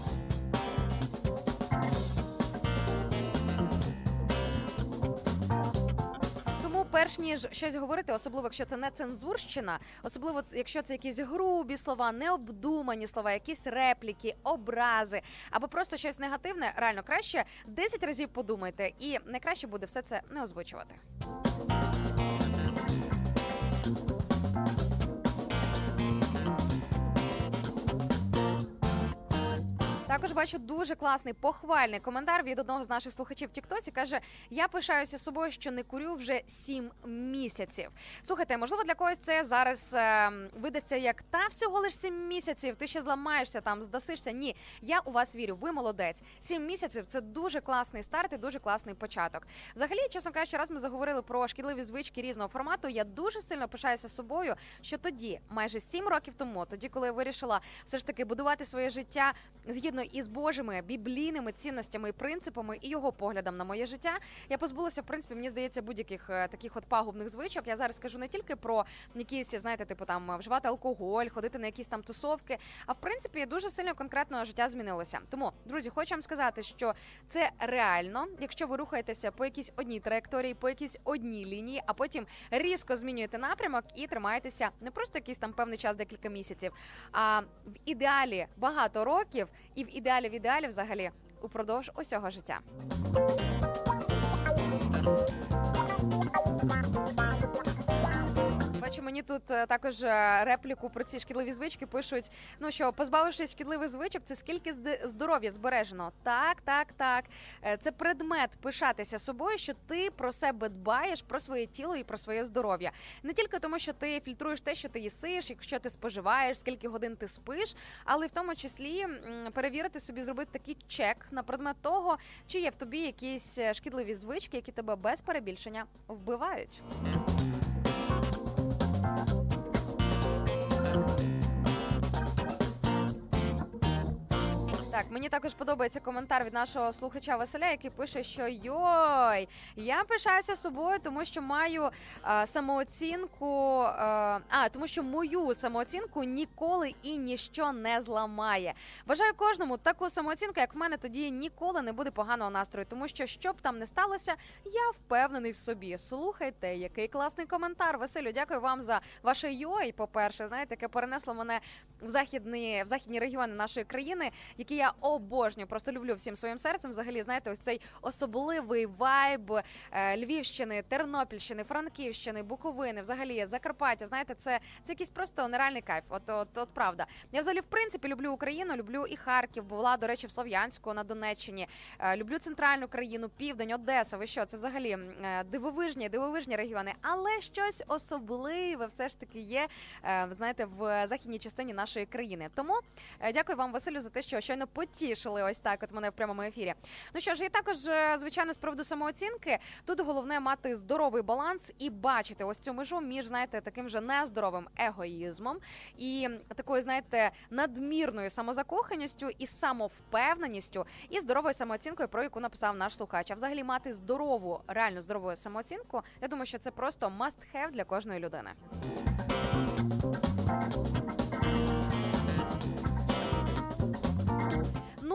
Перш ніж щось говорити, особливо якщо це не цензурщина, особливо якщо це якісь грубі слова, необдумані слова, якісь репліки, образи або просто щось негативне, реально краще 10 разів подумайте, і найкраще буде все це не озвучувати. Також бачу дуже класний похвальний коментар від одного з наших слухачів в Тіктоці. каже: Я пишаюся собою, що не курю вже сім місяців. Слухайте, можливо, для когось це зараз е, видасться як та всього лиш сім місяців. Ти ще зламаєшся там, здасишся. Ні, я у вас вірю. Ви молодець. Сім місяців це дуже класний старт і дуже класний початок. Взагалі, чесно кажучи, раз ми заговорили про шкідливі звички різного формату. Я дуже сильно пишаюся собою, що тоді, майже сім років тому, тоді, коли я вирішила все ж таки будувати своє життя згідно із Божими біблійними цінностями і принципами і його поглядом на моє життя, я позбулася, в принципі, мені здається, будь-яких е, таких от пагубних звичок. Я зараз кажу не тільки про якісь, знаєте, типу там вживати алкоголь, ходити на якісь там тусовки. А в принципі, дуже сильно конкретно життя змінилося. Тому, друзі, хочу вам сказати, що це реально, якщо ви рухаєтеся по якійсь одній траєкторії, по якійсь одній лінії, а потім різко змінюєте напрямок і тримаєтеся не просто якийсь там певний час, декілька місяців, а в ідеалі багато років, і в ідеалі ідеалів ідеалі взагалі упродовж усього життя. Мені тут е, також е, репліку про ці шкідливі звички пишуть. Ну що, позбавившись шкідливих звичок, це скільки зд- здоров'я збережено? Так, так, так. Е, Це предмет пишатися собою, що ти про себе дбаєш, про своє тіло і про своє здоров'я. Не тільки тому, що ти фільтруєш те, що ти їсиш, якщо ти споживаєш, скільки годин ти спиш, але в тому числі перевірити собі, зробити такий чек на предмет того, чи є в тобі якісь шкідливі звички, які тебе без перебільшення вбивають. Так, мені також подобається коментар від нашого слухача Василя, який пише, що йой, я пишаюся собою, тому що маю е, самооцінку. Е, а тому, що мою самооцінку ніколи і ніщо не зламає. Бажаю кожному таку самооцінку, як в мене, тоді ніколи не буде поганого настрою, тому що що б там не сталося, я впевнений в собі. Слухайте, який класний коментар. Василю, дякую вам за ваше йой. По перше, знаєте, яке перенесло мене в західні в західні регіони нашої країни, які я обожнюю, просто люблю всім своїм серцем. Взагалі, знаєте, ось цей особливий вайб е, Львівщини, Тернопільщини, Франківщини, Буковини, взагалі Закарпаття. Знаєте, це, це якийсь просто нереальний кайф. От, от, от правда. Я взагалі в принципі люблю Україну, люблю і Харків. Була до речі в Слов'янську на Донеччині. Е, Люблю центральну країну, південь, Одеса. Ви що? Це взагалі е, дивовижні, дивовижні регіони, але щось особливе все ж таки є. Знаєте, в західній частині нашої країни. Тому дякую вам, Василю, за те, що щойно потішили ось так. От мене в прямому ефірі. Ну що ж, і також е, звичайно з приводу самооцінки. Тут головне мати здоровий баланс і бачити ось цю межу між знаєте таким же нездоровим егоїзмом і такою, знаєте, надмірною самозакоханістю і самовпевненістю, і здоровою самооцінкою, про яку написав наш слухач. А взагалі мати здорову, реально здорову самооцінку. Я думаю, що це просто must have для кожної людини.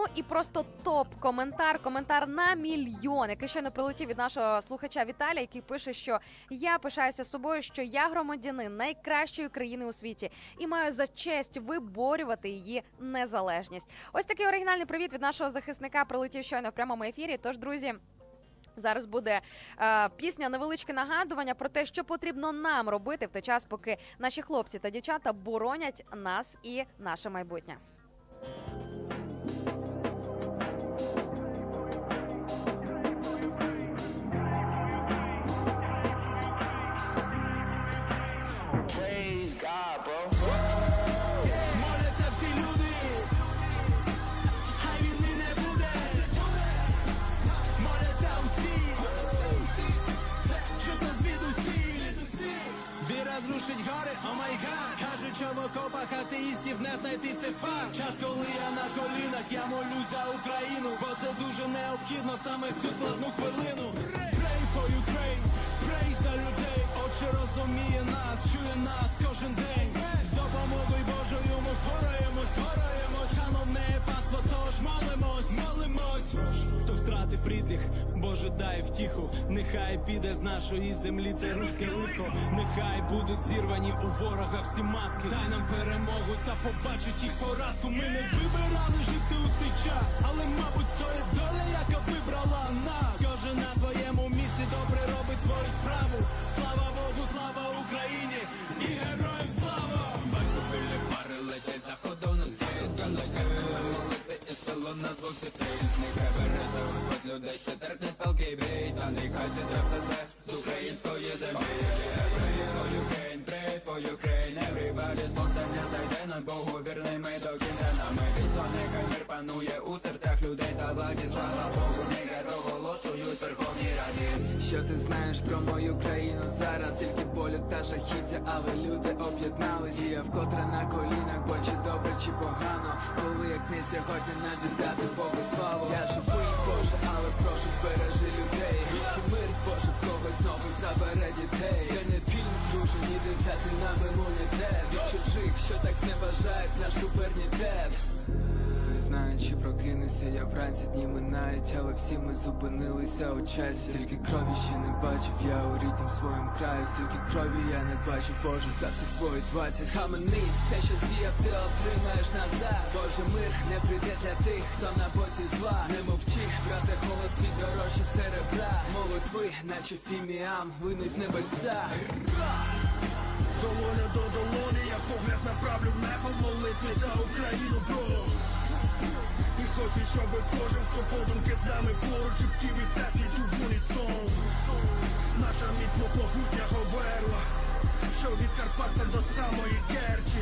Ну і просто топ-коментар, коментар на мільйон, який щойно прилетів від нашого слухача Віталія, який пише, що я пишаюся собою, що я громадянин найкращої країни у світі і маю за честь виборювати її незалежність. Ось такий оригінальний привіт від нашого захисника прилетів щойно в прямому ефірі. Тож, друзі. Зараз буде е, пісня невеличке нагадування про те, що потрібно нам робити в той час, поки наші хлопці та дівчата боронять нас і наше майбутнє. рушить гори, oh my God Кажуть, що в окопах атеїстів не знайти це факт Час, коли я на колінах, я молюсь за Україну, бо це дуже необхідно саме в цю складну хвилину. Pray for Ukraine, pray за людей, Отче розуміє нас, чує нас кожен день. З допомогою Божою ми впораємось, впораємось, шановне паство, тож молимось, молимось. Втратив рідних, Боже дай втіху, нехай піде з нашої землі це руське лихо, нехай будуть зірвані у ворога всі маски. Дай нам перемогу та побачить їх поразку. Ми не вибирали жити у цей час, але мабуть, то є доля, яка вибрала нас. На звук ти стрільць Нехай береже Господь людей, що терпнять палки бій Та нехай зітре все зле з української землі Pray for Ukraine, pray for Ukraine Everybody, сонце не зайде над Богу вірний ми до кінця Нами вічно нехай мир панує у серцях людей та владі Слава Богу, Що ти знаєш про мою країну. Зараз? Тільки болю та жахіття, але люди об'єднались І я вкотре на колінах, бо чи добре, чи погано. Коли як не сьогодні нам віддати Богу славу. Я живий, Боже, але прошу збережи людей. Вічний мир, Боже, в когось знову забере дітей. Це не фільм, друже, ніде взяти нам імунітет Від чужих, що так зневажають наш суверенітет не знаю, чи прокинуся я вранці дні минають, але всі ми зупинилися у часі. Стільки крові ще не бачив, я у ріднім своєму краю, стільки крові я не бачив, Боже, за всі свої двадцять. Хаменись, все, що зіяв, ти отримаєш назад. Боже, мир не прийде для тих, хто на боці зла. Не мовчи, брате, голос твій дорожче серебра. Молитви, наче фіміам, винуть небеса. Долоня до долоні, я погляд направлю в небо в молитві за Україну, бро хочу, щоб кожен, хто подумки з нами поруч, і все світу в унісон. Наша міцно могутня говерла, що від Карпата до самої Керчі.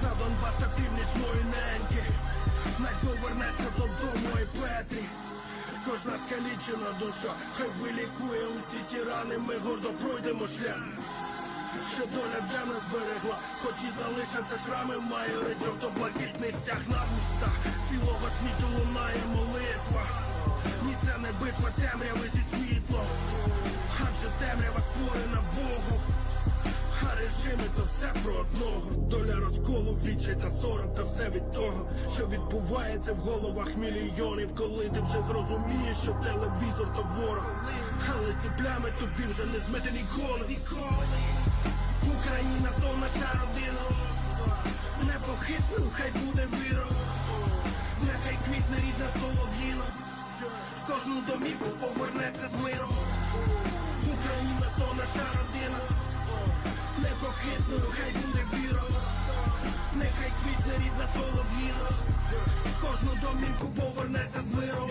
За Донбас та північ мої неньки. Най повернеться додому і Петрі. Кожна скалічена душа, хай вилікує усі ті рани, ми гордо пройдемо шлях що доля для нас берегла, хоч і залишаться шрами, має речок, то блакитний стяг на вустах Цілого світу лунає молитва. Ні, це не битва темряви зі світлом. Адже темрява створена Богу. А режими то все про одного. Доля розколу, відчай та сором Та все від того, що відбувається в головах мільйонів. Коли ти вже зрозумієш, що телевізор то ворог. Але ці плями тобі вже не змити ніколи. Ніколи Україна то наша родина. Непохитним хай буде віра Нехай квітне рідна солов'їна. В кожну домівку повернеться з миром. Україна то наша родина. Непохитною хай буде віра Нехай квітне рідна солов'їна. В кожну домівку повернеться з миром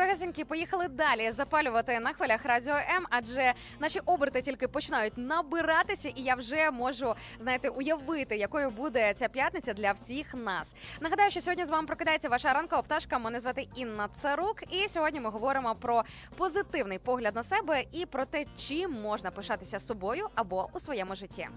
Дорогесенькі, поїхали далі запалювати на хвилях радіо М, адже наші оберти тільки починають набиратися, і я вже можу знаєте, уявити, якою буде ця п'ятниця для всіх нас. Нагадаю, що сьогодні з вами прокидається ваша ранкова пташка. Мене звати Інна Царук. І сьогодні ми говоримо про позитивний погляд на себе і про те, чим можна пишатися собою або у своєму житті.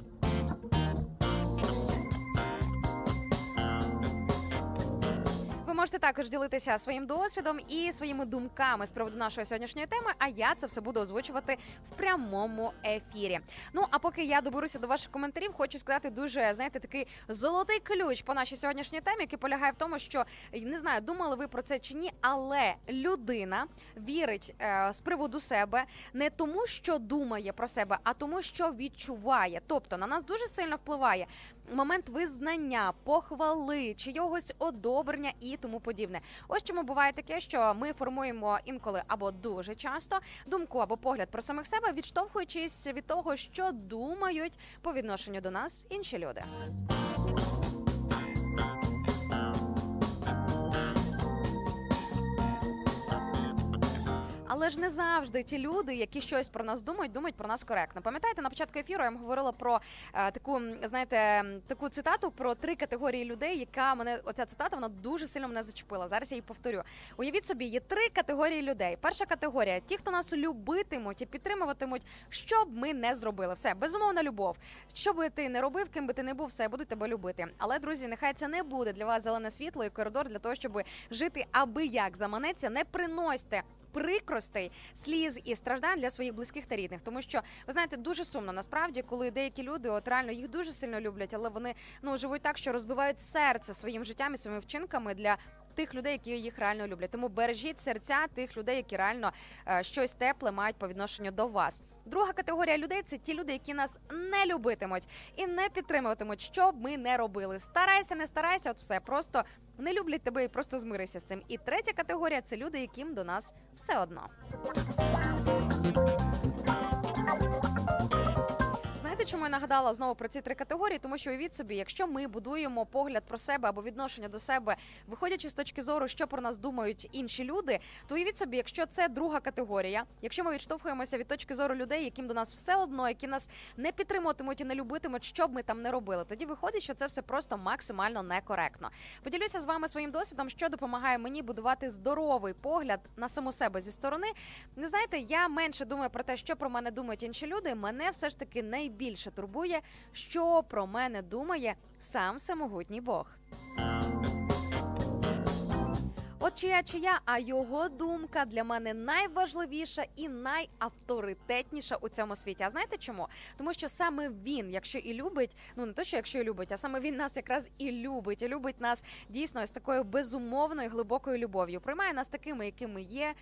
Ви можете також ділитися своїм досвідом і своїми думками з приводу нашої сьогоднішньої теми. А я це все буду озвучувати в прямому ефірі. Ну а поки я доберуся до ваших коментарів, хочу сказати дуже знаєте такий золотий ключ по нашій сьогоднішній темі, який полягає в тому, що не знаю, думали ви про це чи ні, але людина вірить е, з приводу себе не тому, що думає про себе, а тому, що відчуває. Тобто на нас дуже сильно впливає момент визнання, похвали, чийогось одобрення і тому подібне. Ось чому буває таке, що ми формуємо інколи або дуже часто думку або погляд про самих себе, відштовхуючись від того, що думають по відношенню до нас інші люди. Але ж не завжди ті люди, які щось про нас думають, думають про нас коректно. Пам'ятаєте, на початку ефіру я вам говорила про е, таку, знаєте, таку цитату про три категорії людей, яка мене оця цитата вона дуже сильно мене зачепила. Зараз я її повторю. Уявіть собі, є три категорії людей. Перша категорія ті, хто нас любитимуть і підтримуватимуть, що б ми не зробили. Все безумовна любов. Що би ти не робив, ким би ти не був, все будуть тебе любити. Але друзі, нехай це не буде для вас зелене світло і коридор для того, щоб жити аби як заманеться. Не приносьте прикростей, сліз і страждань для своїх близьких та рідних. Тому що ви знаєте, дуже сумно насправді, коли деякі люди, от реально їх дуже сильно люблять, але вони ну живуть так, що розбивають серце своїм життям і своїми вчинками для. Тих людей, які їх реально люблять, тому бережіть серця тих людей, які реально е, щось тепле мають по відношенню до вас. Друга категорія людей це ті люди, які нас не любитимуть і не підтримуватимуть, що б ми не робили. Старайся, не старайся, от все просто не люблять тебе і просто змирися з цим. І третя категорія це люди, яким до нас все одно. Знаєте, чому я нагадала знову про ці три категорії? Тому що уявіть собі, якщо ми будуємо погляд про себе або відношення до себе, виходячи з точки зору, що про нас думають інші люди, то уявіть собі, якщо це друга категорія, якщо ми відштовхуємося від точки зору людей, яким до нас все одно, які нас не підтримуватимуть і не любитимуть, що б ми там не робили, тоді виходить, що це все просто максимально некоректно. Поділюся з вами своїм досвідом, що допомагає мені будувати здоровий погляд на саму себе зі сторони. Не знаєте, я менше думаю про те, що про мене думають інші люди. Мене все ж таки найбільше турбує, що про мене думає сам самогутній Бог. От чия чия, а його думка для мене найважливіша і найавторитетніша у цьому світі. А знаєте чому? Тому що саме він, якщо і любить, ну не то, що якщо і любить, а саме він нас якраз і любить, і любить нас дійсно з такою безумовною глибокою любов'ю. Приймає нас такими, якими є.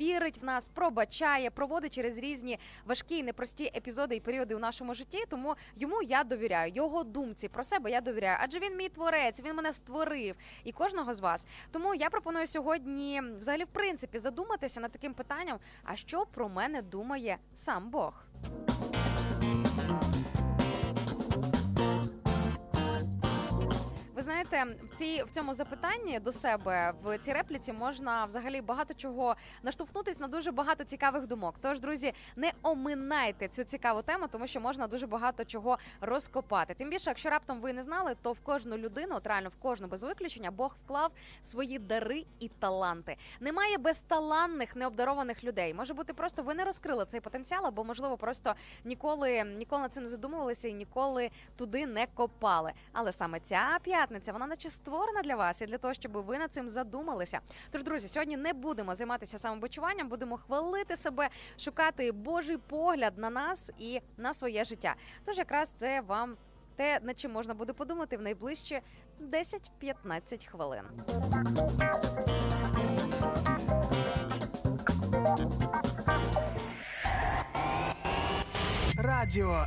Вірить в нас, пробачає, проводить через різні важкі і непрості епізоди і періоди у нашому житті. Тому йому я довіряю. Його думці про себе я довіряю. Адже він мій творець, він мене створив і кожного з вас. Тому я пропоную сьогодні, взагалі, в принципі, задуматися над таким питанням: а що про мене думає сам Бог? Знаєте, в цій в цьому запитанні до себе в цій репліці можна взагалі багато чого наштовхнутись на дуже багато цікавих думок. Тож, друзі, не оминайте цю цікаву тему, тому що можна дуже багато чого розкопати. Тим більше, якщо раптом ви не знали, то в кожну людину, от реально в кожну без виключення, Бог вклав свої дари і таланти. Немає безталанних, необдарованих людей. Може бути, просто ви не розкрили цей потенціал, або можливо просто ніколи ніколи над цим не задумувалися і ніколи туди не копали. Але саме ця п'ятниця, вона наче створена для вас і для того, щоб ви над цим задумалися. Тож, друзі, сьогодні не будемо займатися самобочуванням, будемо хвалити себе, шукати Божий погляд на нас і на своє життя. Тож якраз це вам. Те, над чим можна буде подумати в найближчі 10-15 хвилин. Радіо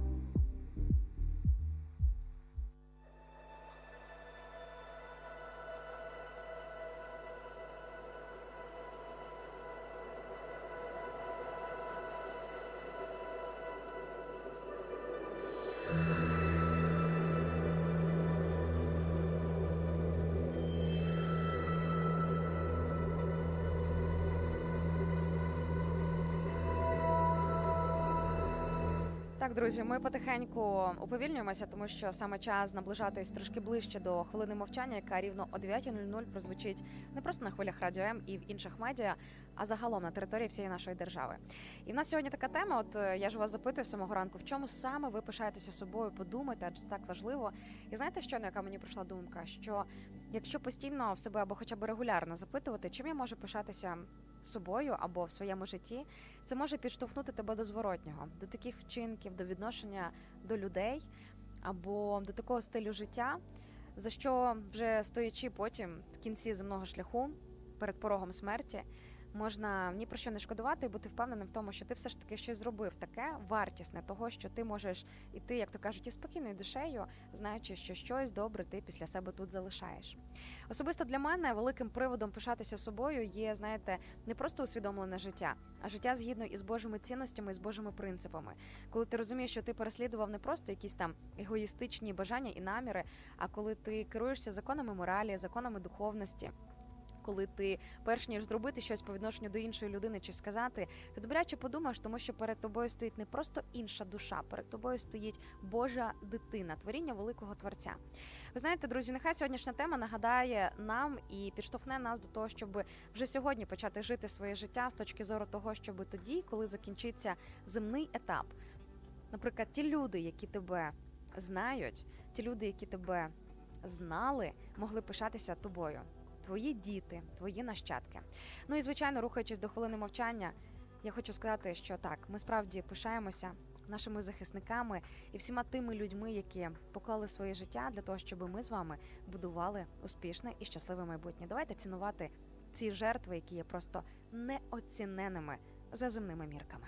Друзі, ми потихеньку уповільнюємося, тому що саме час наближатись трошки ближче до хвилини мовчання, яка рівно о 9.00 прозвучить не просто на хвилях радіо М і в інших медіа, а загалом на території всієї нашої держави. І в нас сьогодні така тема. От е, я ж вас запитую самого ранку, в чому саме ви пишаєтеся собою, подумайте, адже так важливо. І знаєте, що на яка мені прийшла думка? Що якщо постійно в себе або хоча б регулярно запитувати, чим я можу пишатися собою або в своєму житті, це може підштовхнути тебе до зворотнього, до таких вчинків, до відношення до людей або до такого стилю життя, за що вже стоячи потім в кінці земного шляху перед порогом смерті. Можна ні про що не шкодувати і бути впевненим в тому, що ти все ж таки щось зробив таке вартісне того, що ти можеш іти, як то кажуть, із спокійною душею, знаючи, що щось добре ти після себе тут залишаєш. Особисто для мене великим приводом пишатися собою є, знаєте, не просто усвідомлене життя, а життя згідно із Божими цінностями і з Божими принципами. Коли ти розумієш, що ти переслідував не просто якісь там егоїстичні бажання і наміри, а коли ти керуєшся законами моралі, законами духовності. Коли ти, перш ніж зробити щось по відношенню до іншої людини чи сказати, ти добряче подумаєш, тому що перед тобою стоїть не просто інша душа, перед тобою стоїть Божа дитина, творіння великого творця. Ви знаєте, друзі, нехай сьогоднішня тема нагадає нам і підштовхне нас до того, щоб вже сьогодні почати жити своє життя з точки зору того, щоб тоді, коли закінчиться земний етап, наприклад, ті люди, які тебе знають, ті люди, які тебе знали, могли пишатися тобою. Твої діти, твої нащадки. Ну і звичайно, рухаючись до хвилини мовчання, я хочу сказати, що так, ми справді пишаємося нашими захисниками і всіма тими людьми, які поклали своє життя для того, щоб ми з вами будували успішне і щасливе майбутнє. Давайте цінувати ці жертви, які є просто неоціненими за земними мірками.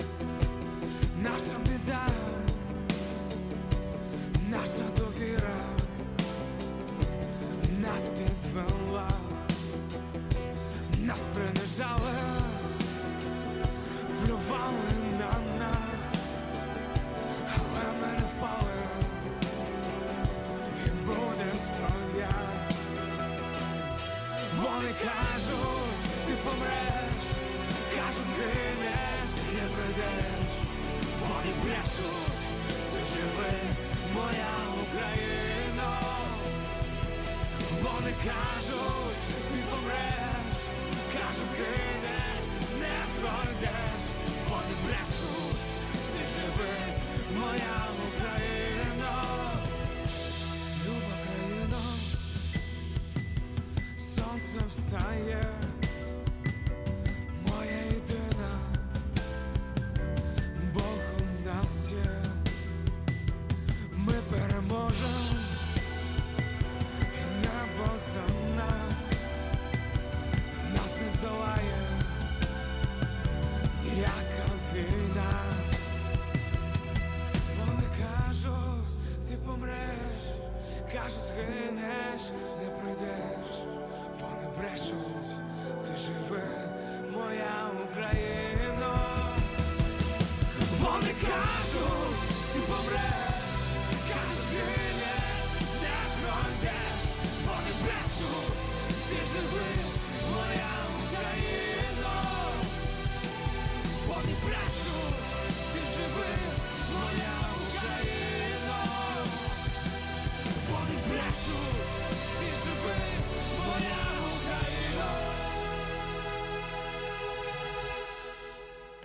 наша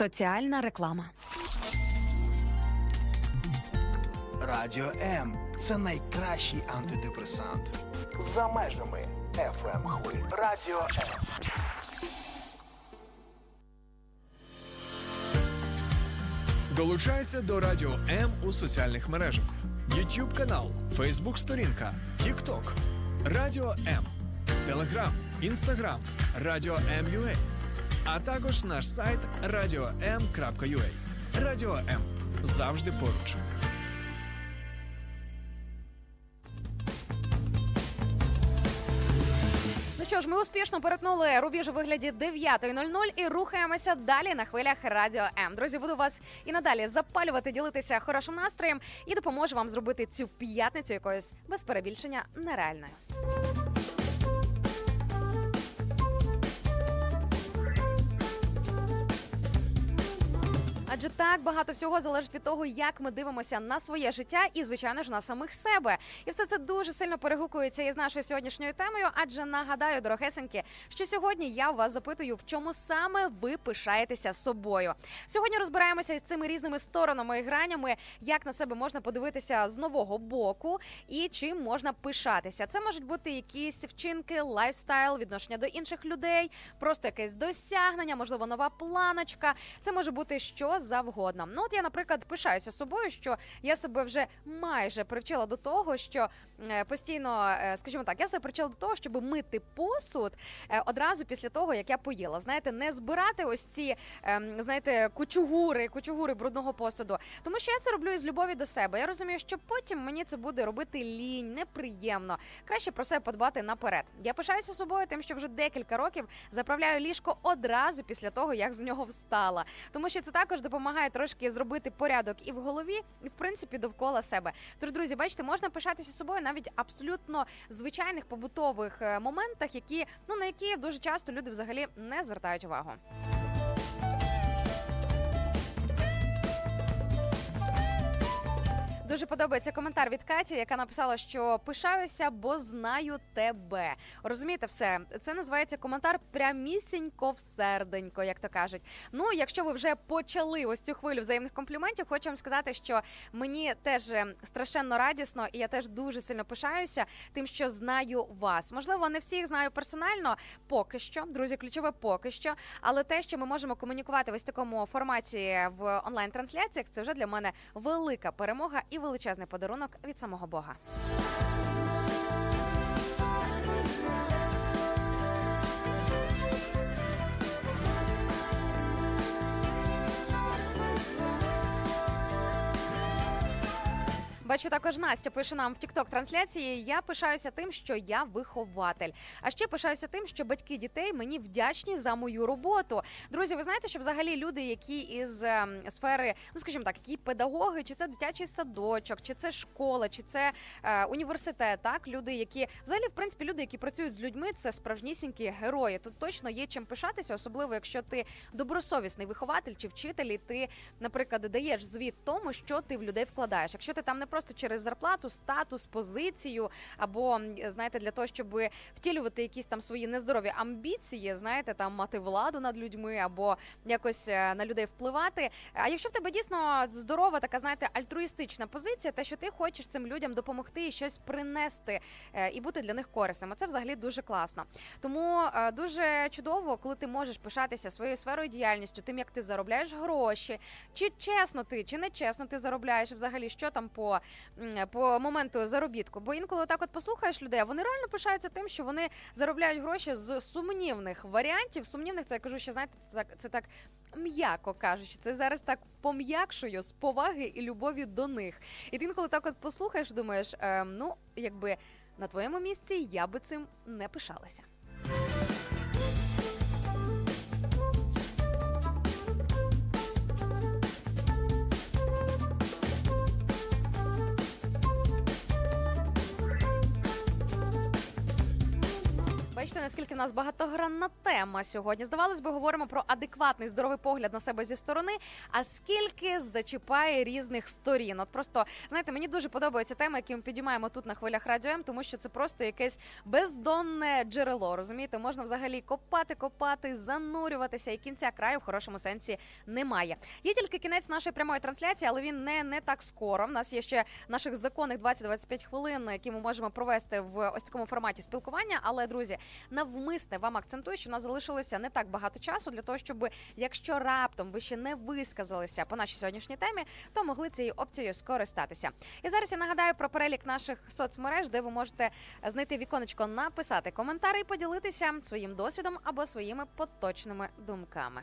Соціальна реклама. Радіо М це найкращий антидепресант. За межами FM хвилі. Радіо М. Долучайся до Радіо М у соціальних мережах: YouTube канал, Facebook сторінка, TikTok, Радіо М, Телеграм, Інстаграм, Радіо М.Ua, а також наш сайт radio.m.ua. Радіо М завжди поруч. Ну що ж, ми успішно перетнули рубіж у вигляді 9.00 і рухаємося далі на хвилях Радіо М. Друзі, буду вас і надалі запалювати, ділитися хорошим настроєм і допоможу вам зробити цю п'ятницю якоюсь без перебільшення нереальною. Адже так багато всього залежить від того, як ми дивимося на своє життя і, звичайно ж, на самих себе. І все це дуже сильно перегукується із нашою сьогоднішньою темою. Адже нагадаю, дорогесеньки, що сьогодні я вас запитую, в чому саме ви пишаєтеся собою. Сьогодні розбираємося із цими різними сторонами і гранями, як на себе можна подивитися з нового боку і чим можна пишатися. Це можуть бути якісь вчинки, lifestyle, відношення до інших людей, просто якесь досягнення, можливо, нова планочка. Це може бути що завгодно. Ну от я, наприклад, пишаюся собою, що я себе вже майже привчила до того, що постійно, е, скажімо так, я себе привчила до того, щоб мити посуд е, одразу після того, як я поїла. Знаєте, не збирати ось ці ем, знаєте, кучугури, кучугури брудного посуду. Тому що я це роблю із любові до себе. Я розумію, що потім мені це буде робити лінь, неприємно. Краще про себе подбати наперед. Я пишаюся собою, тим, що вже декілька років заправляю ліжко одразу після того, як з нього встала. Тому що це також допомагає трошки зробити порядок і в голові, і в принципі довкола себе. Тож, друзі, бачите, можна пишатися собою навіть абсолютно звичайних побутових е, моментах, які ну на які дуже часто люди взагалі не звертають увагу. Дуже подобається коментар від Каті, яка написала, що пишаюся, бо знаю тебе. Розумієте, все це називається коментар прямісінько в серденько, як то кажуть. Ну, якщо ви вже почали ось цю хвилю взаємних компліментів, хочу вам сказати, що мені теж е, страшенно радісно, і я теж дуже сильно пишаюся тим, що знаю вас. Можливо, не всіх знаю персонально, поки що, друзі, ключове поки що. Але те, що ми можемо комунікувати в ось такому форматі в онлайн-трансляціях, це вже для мене велика перемога і величезний подарунок від самого Бога. Бачу, також Настя пише нам в тікток трансляції. Я пишаюся тим, що я вихователь. А ще пишаюся тим, що батьки дітей мені вдячні за мою роботу. Друзі, ви знаєте, що взагалі люди, які із ем, сфери, ну скажімо так, які педагоги, чи це дитячий садочок, чи це школа, чи це е, університет, так люди, які взагалі, в принципі, люди, які працюють з людьми, це справжнісінькі герої. Тут точно є чим пишатися, особливо якщо ти добросовісний вихователь чи вчитель, і ти, наприклад, даєш звіт тому, що ти в людей вкладаєш. Якщо ти там не просто через зарплату, статус, позицію, або знаєте, для того, щоб втілювати якісь там свої нездорові амбіції, знаєте, там мати владу над людьми або якось е, на людей впливати. А якщо в тебе дійсно здорова, така знаєте, альтруїстична позиція, те, що ти хочеш цим людям допомогти і щось принести е, і бути для них корисним, а це взагалі дуже класно. Тому е, дуже чудово, коли ти можеш пишатися своєю сферою діяльністю, тим як ти заробляєш гроші, чи чесно ти, чи не чесно ти заробляєш взагалі, що там по, по моменту заробітку. Бо інколи так от послухаєш людей, вони реально пишаються тим, що вони заробляють гроші з сумнівних варіантів. Сумнівних це я кажу, що знаєте, так це так. М'яко кажучи, це зараз так пом'якшую з поваги і любові до них. І ти інколи так от послухаєш, думаєш, ем, ну якби на твоєму місці я би цим не пишалася. Бачите, наскільки в нас багатогранна тема сьогодні. Здавалось би, говоримо про адекватний здоровий погляд на себе зі сторони. А скільки зачіпає різних сторін? От просто знаєте, мені дуже подобається тема, яку ми підіймаємо тут на хвилях радіо М, тому що це просто якесь бездонне джерело. Розумієте, можна взагалі копати, копати, занурюватися, і кінця краю в хорошому сенсі немає. Є тільки кінець нашої прямої трансляції, але він не, не так скоро. У нас є ще наших законних 20-25 хвилин, які ми можемо провести в ось такому форматі спілкування. Але друзі, навмисне вам акцентую, що в нас залишилося не так багато часу для того, щоб якщо раптом ви ще не висказалися по нашій сьогоднішній темі, то могли цією опцією скористатися. І зараз я нагадаю про перелік наших соцмереж, де ви можете знайти віконечко, написати коментар і поділитися своїм досвідом або своїми поточними думками.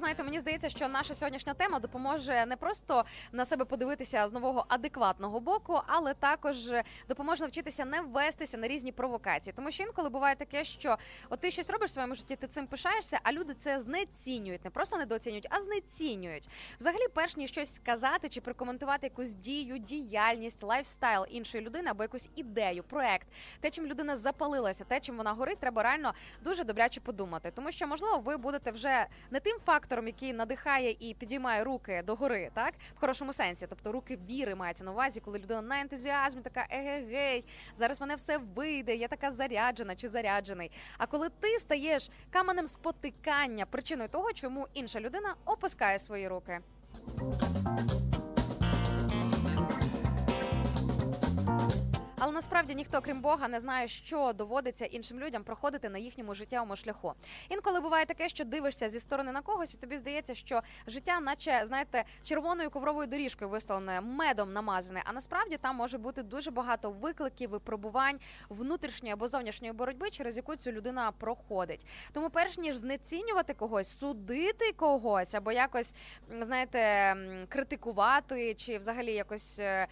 Знаєте, мені здається, що наша сьогоднішня тема допоможе не просто на себе подивитися з нового адекватного боку, але також допоможе навчитися не вестися на різні провокації. Тому що інколи буває таке, що от ти щось робиш в своєму житті, ти цим пишаєшся, а люди це знецінюють, не просто недооцінюють, а знецінюють. Взагалі, перш ніж щось сказати чи прокоментувати якусь дію, діяльність, lifestyle іншої людини або якусь ідею, проект, те, чим людина запалилася, те, чим вона горить, треба реально дуже добряче подумати. Тому що, можливо, ви будете вже не тим фактором, який надихає і підіймає руки до гори, так в хорошому сенсі, тобто руки віри мається на увазі, коли людина на ентузіазмі, така егегей, зараз мене все вийде, я така заряджена чи заряджений. А коли ти стаєш каменем спотикання, причиною того, чому інша людина опускає свої руки. Але насправді ніхто, крім Бога, не знає, що доводиться іншим людям проходити на їхньому життєвому шляху. Інколи буває таке, що дивишся зі сторони на когось, і тобі здається, що життя, наче знаєте, червоною ковровою доріжкою виставлене, медом намазане. А насправді там може бути дуже багато викликів, випробувань внутрішньої або зовнішньої боротьби, через яку цю людина проходить. Тому, перш ніж знецінювати когось, судити когось або якось знаєте, критикувати чи взагалі якось е,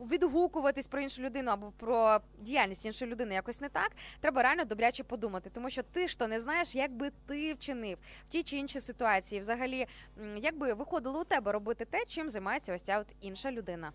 відгукуватись про іншу людину або про діяльність іншої людини якось не так, треба реально добряче подумати, тому що ти ж не знаєш, як би ти вчинив в тій чи іншій ситуації. Взагалі, як би виходило у тебе робити те, чим займається ось ця от інша людина.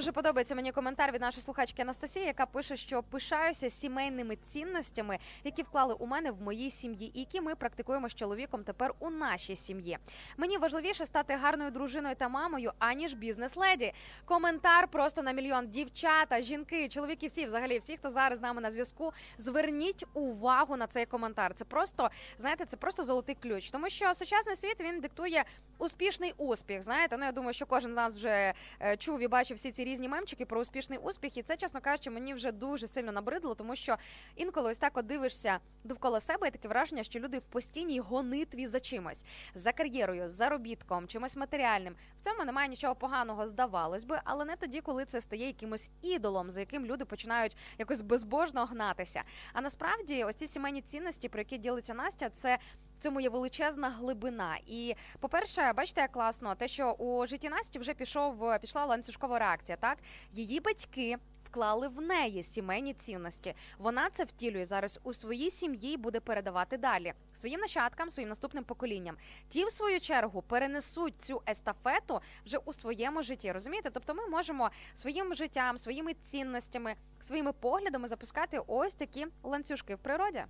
Дуже подобається мені коментар від нашої слухачки Анастасії, яка пише, що пишаюся сімейними цінностями, які вклали у мене в моїй сім'ї, і які ми практикуємо з чоловіком тепер у нашій сім'ї. Мені важливіше стати гарною дружиною та мамою, аніж бізнес-леді. Коментар просто на мільйон. Дівчата, жінки, чоловіки, всі взагалі, всі, хто зараз з нами на зв'язку, зверніть увагу на цей коментар. Це просто знаєте, це просто золотий ключ, тому що сучасний світ він диктує успішний успіх. Знаєте, ну я думаю, що кожен з нас вже е, чув і бачив всі ці різні мемчики про успішний успіх, і це, чесно кажучи, мені вже дуже сильно набридло, тому що інколи ось так от дивишся довкола себе, і таке враження, що люди в постійній гонитві за чимось, за кар'єрою, заробітком, чимось матеріальним. В цьому немає нічого поганого, здавалось би, але не тоді, коли це стає якимось ідолом, за яким люди починають якось безбожно гнатися. А насправді, ось ці сімейні цінності, про які ділиться Настя, це цьому є величезна глибина. І по-перше, бачите, як класно, те, що у житті Насті вже пішов пішла ланцюжкова реакція. Так її батьки. Вклали в неї сімейні цінності. Вона це втілює зараз у своїй сім'ї і буде передавати далі своїм нащадкам, своїм наступним поколінням. Ті, в свою чергу, перенесуть цю естафету вже у своєму житті. Розумієте? Тобто, ми можемо своїм життям, своїми цінностями, своїми поглядами запускати ось такі ланцюжки в природі.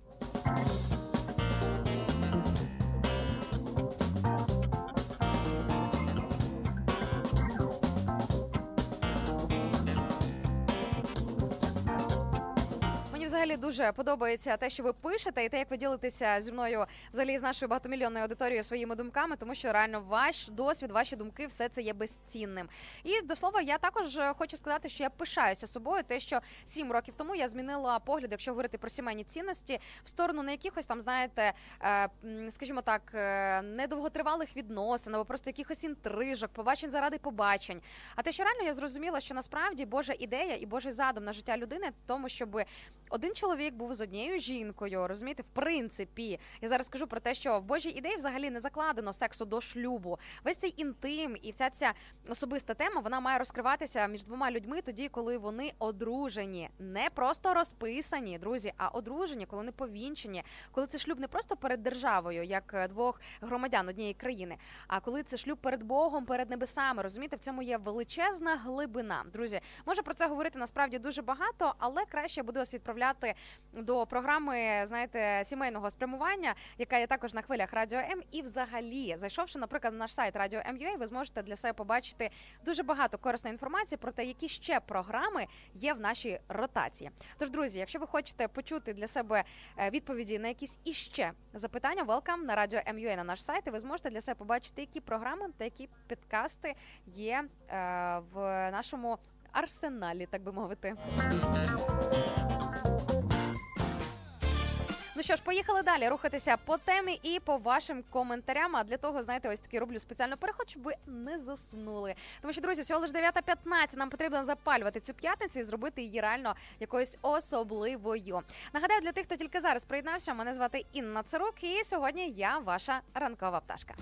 Взагалі дуже подобається те, що ви пишете, і те, як ви ділитеся зі мною взагалі з нашою багатомільйонною аудиторією своїми думками, тому що реально ваш досвід, ваші думки, все це є безцінним. І до слова, я також е, хочу сказати, що я пишаюся собою, те, що сім років тому я змінила погляд, якщо говорити про сімейні цінності, в сторону не якихось там, знаєте, е, скажімо так, е, недовготривалих відносин або просто якихось інтрижок, побачень заради побачень. А те, що реально я зрозуміла, що насправді Божа ідея і Божий задум на життя людини в тому, щоб один чоловік був з однією жінкою, розумієте, в принципі, я зараз скажу про те, що в Божій ідеї взагалі не закладено сексу до шлюбу. Весь цей інтим і вся ця особиста тема вона має розкриватися між двома людьми тоді, коли вони одружені, не просто розписані, друзі, а одружені, коли вони повінчені, коли це шлюб не просто перед державою, як е, двох громадян однієї країни, а коли це шлюб перед Богом, перед небесами. Розумієте, в цьому є величезна глибина. Друзі, може про це говорити насправді дуже багато, але краще я буду вас відправляти до програми, знаєте, сімейного спрямування, яка є також на хвилях Радіо М. І взагалі, зайшовши, наприклад, на наш сайт Радіо М.Ua, ви зможете для себе побачити дуже багато корисної інформації про те, які ще програми є в нашій ротації. Тож, друзі, якщо ви хочете почути для себе е, відповіді на якісь іще запитання, welcome на Радіо М.Ua на наш сайт. І ви зможете для себе побачити, які програми та які підкасти є е, в нашому арсеналі, так би мовити. Ну що ж, поїхали далі рухатися по темі і по вашим коментарям. А для того, знаєте, ось такий роблю спеціально переход, щоб ви не заснули. Тому що, друзі, всього лише 9.15, Нам потрібно запалювати цю п'ятницю і зробити її реально якоюсь особливою. Нагадаю, для тих, хто тільки зараз приєднався, мене звати Інна Цирук, і сьогодні я ваша ранкова пташка.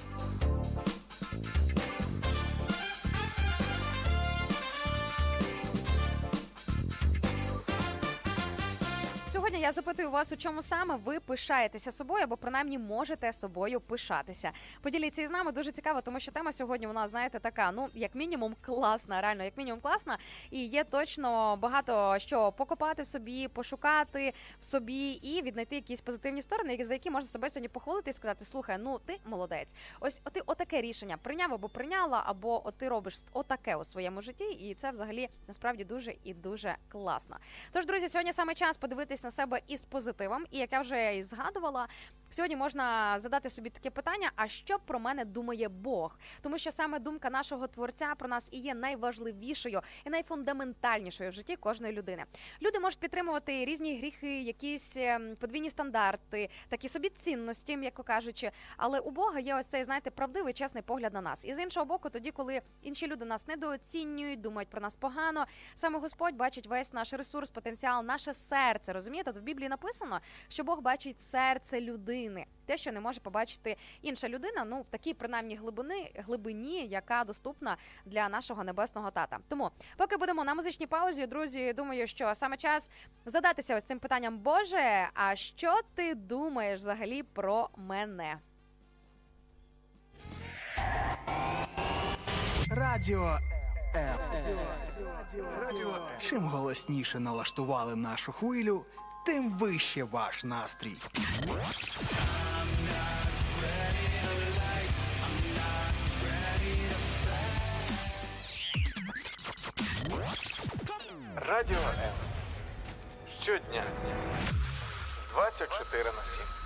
Сьогодні я запитую вас, у чому саме ви пишаєтеся собою, або принаймні можете собою пишатися. Поділіться із нами дуже цікаво, тому що тема сьогодні нас, знаєте, така, ну як мінімум, класна, реально, як мінімум, класна. І є точно багато що покопати в собі, пошукати в собі і віднайти якісь позитивні сторони, за які можна себе сьогодні похвалити і сказати: слухай, ну ти молодець. Ось ти отаке рішення прийняв або прийняла, або от ти робиш отаке у своєму житті, і це взагалі насправді дуже і дуже класно. Тож, друзі, сьогодні саме час подивитись на себе із позитивом. І як я вже і згадувала, сьогодні можна задати собі таке питання: а що про мене думає Бог? Тому що саме думка нашого творця про нас і є найважливішою і найфундаментальнішою в житті кожної людини. Люди можуть підтримувати різні гріхи, якісь ем, подвійні стандарти, такі собі цінності, м'яко кажучи. Але у Бога є ось цей, знаєте, правдивий чесний погляд на нас. І з іншого боку, тоді, коли інші люди нас недооцінюють, думають про нас погано, саме Господь бачить весь наш ресурс, потенціал, наше серце. Розумієте, От в Біблії написано, що Бог бачить серце людини, те, що не може побачити інша людина. Ну в такій принаймні глибини глибині, яка доступна для нашого небесного тата. Тому, поки будемо на музичній паузі, друзі, думаю, що саме час задатися ось цим питанням, Боже, а що ти думаєш взагалі про мене? Радіо М. Чим голосніше налаштували нашу хвилю, тим вище ваш настрій. Радіо М. Щодня. 24 на 7.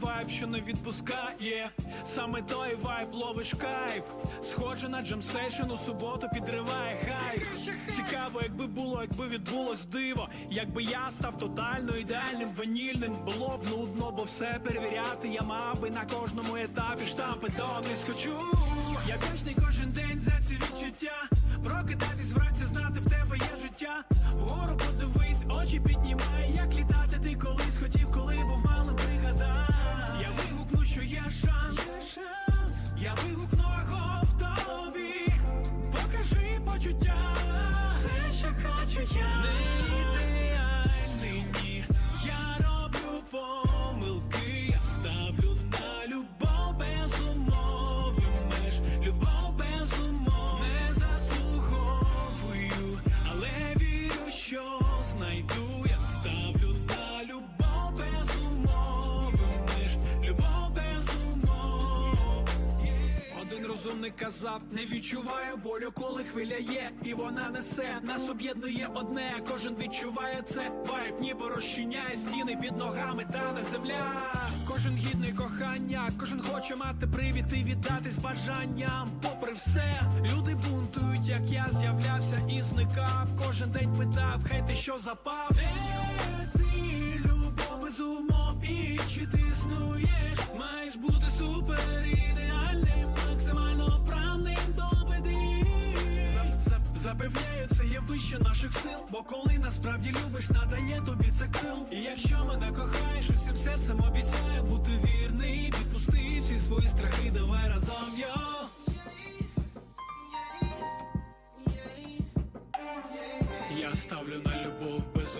Вайб, що не відпускає. Саме той вайб ловиш кайф. Схоже на jam session у суботу підриває хайп. Цікаво, якби було, якби відбулось диво. Якби я став тотально ідеальним, ванільним, було б нудно, бо все перевіряти. Я мав би на кожному етапі штампи донись хочу. Я вдячний кожен день за ці відчуття. Прокидатись вранці, знати в тебе є життя. Вгору подивись, очі піднімай, як що хочу казав, не відчуваю болю, коли хвиля є, і вона несе. Нас об'єднує одне, кожен відчуває це. Вайб ніби розчиняє стіни під ногами, та не земля. Кожен гідний кохання, кожен хоче мати привід і віддатись бажанням. Попри все, люди бунтують, як я з'являвся і зникав. Кожен день питав, хей, ти що запав? Де ти, вище наших сил. Бо коли насправді любиш, надає тобі це крил. І якщо мене кохаєш, усім серцем обіцяю бути вірний. Відпусти всі свої страхи, давай разом йо. Я ставлю на любов без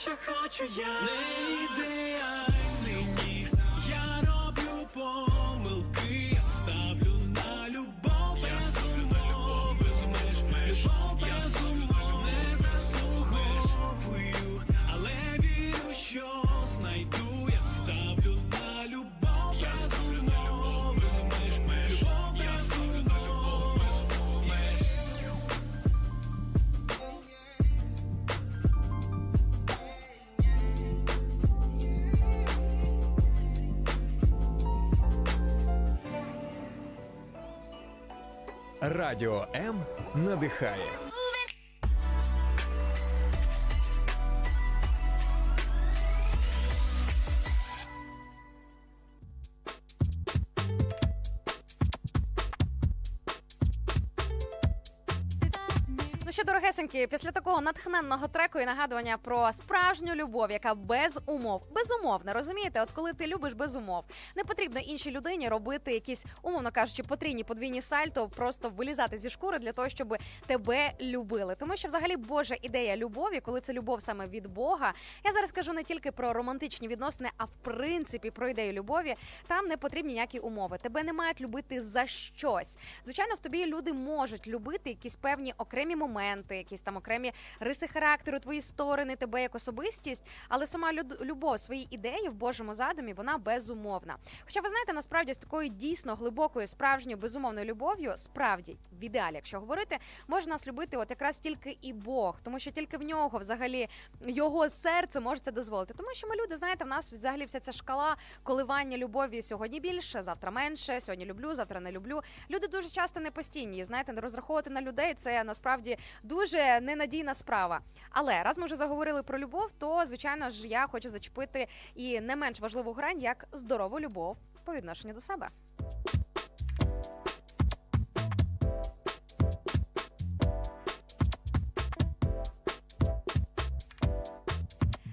що хочу я. Не ідеальний, Радіо М надихає. Дорогесенькі, після такого натхненного треку і нагадування про справжню любов, яка без умов, безумовна, розумієте? От коли ти любиш без умов, не потрібно іншій людині робити якісь, умовно кажучи, потрійні подвійні сальто, просто вилізати зі шкури для того, щоб тебе любили. Тому що взагалі Божа ідея любові, коли це любов саме від Бога. Я зараз кажу не тільки про романтичні відносини, а в принципі про ідею любові. Там не потрібні ніякі умови. Тебе не мають любити за щось. Звичайно, в тобі люди можуть любити якісь певні окремі моменти, якісь там окремі риси характеру, твої сторони, тебе як особистість. Але сама любов, свої ідеї в Божому задумі, вона безумовна. Хоча ви знаєте, насправді з такою дійсно глибокою, справжньою безумовною любов'ю, справді в ідеалі, якщо говорити, може нас любити, от якраз тільки і Бог, тому що тільки в нього взагалі його серце може це дозволити. Тому що ми люди, знаєте, в нас взагалі вся ця шкала коливання любові сьогодні більше, завтра менше. Сьогодні люблю, завтра не люблю. Люди дуже часто не постійні. Знаєте, не розраховувати на людей це насправді дуже ненадійна справа. Але раз ми вже заговорили про любов, то звичайно ж я хочу зачепити і не менш важливу грань як здорову любов по відношенню до себе.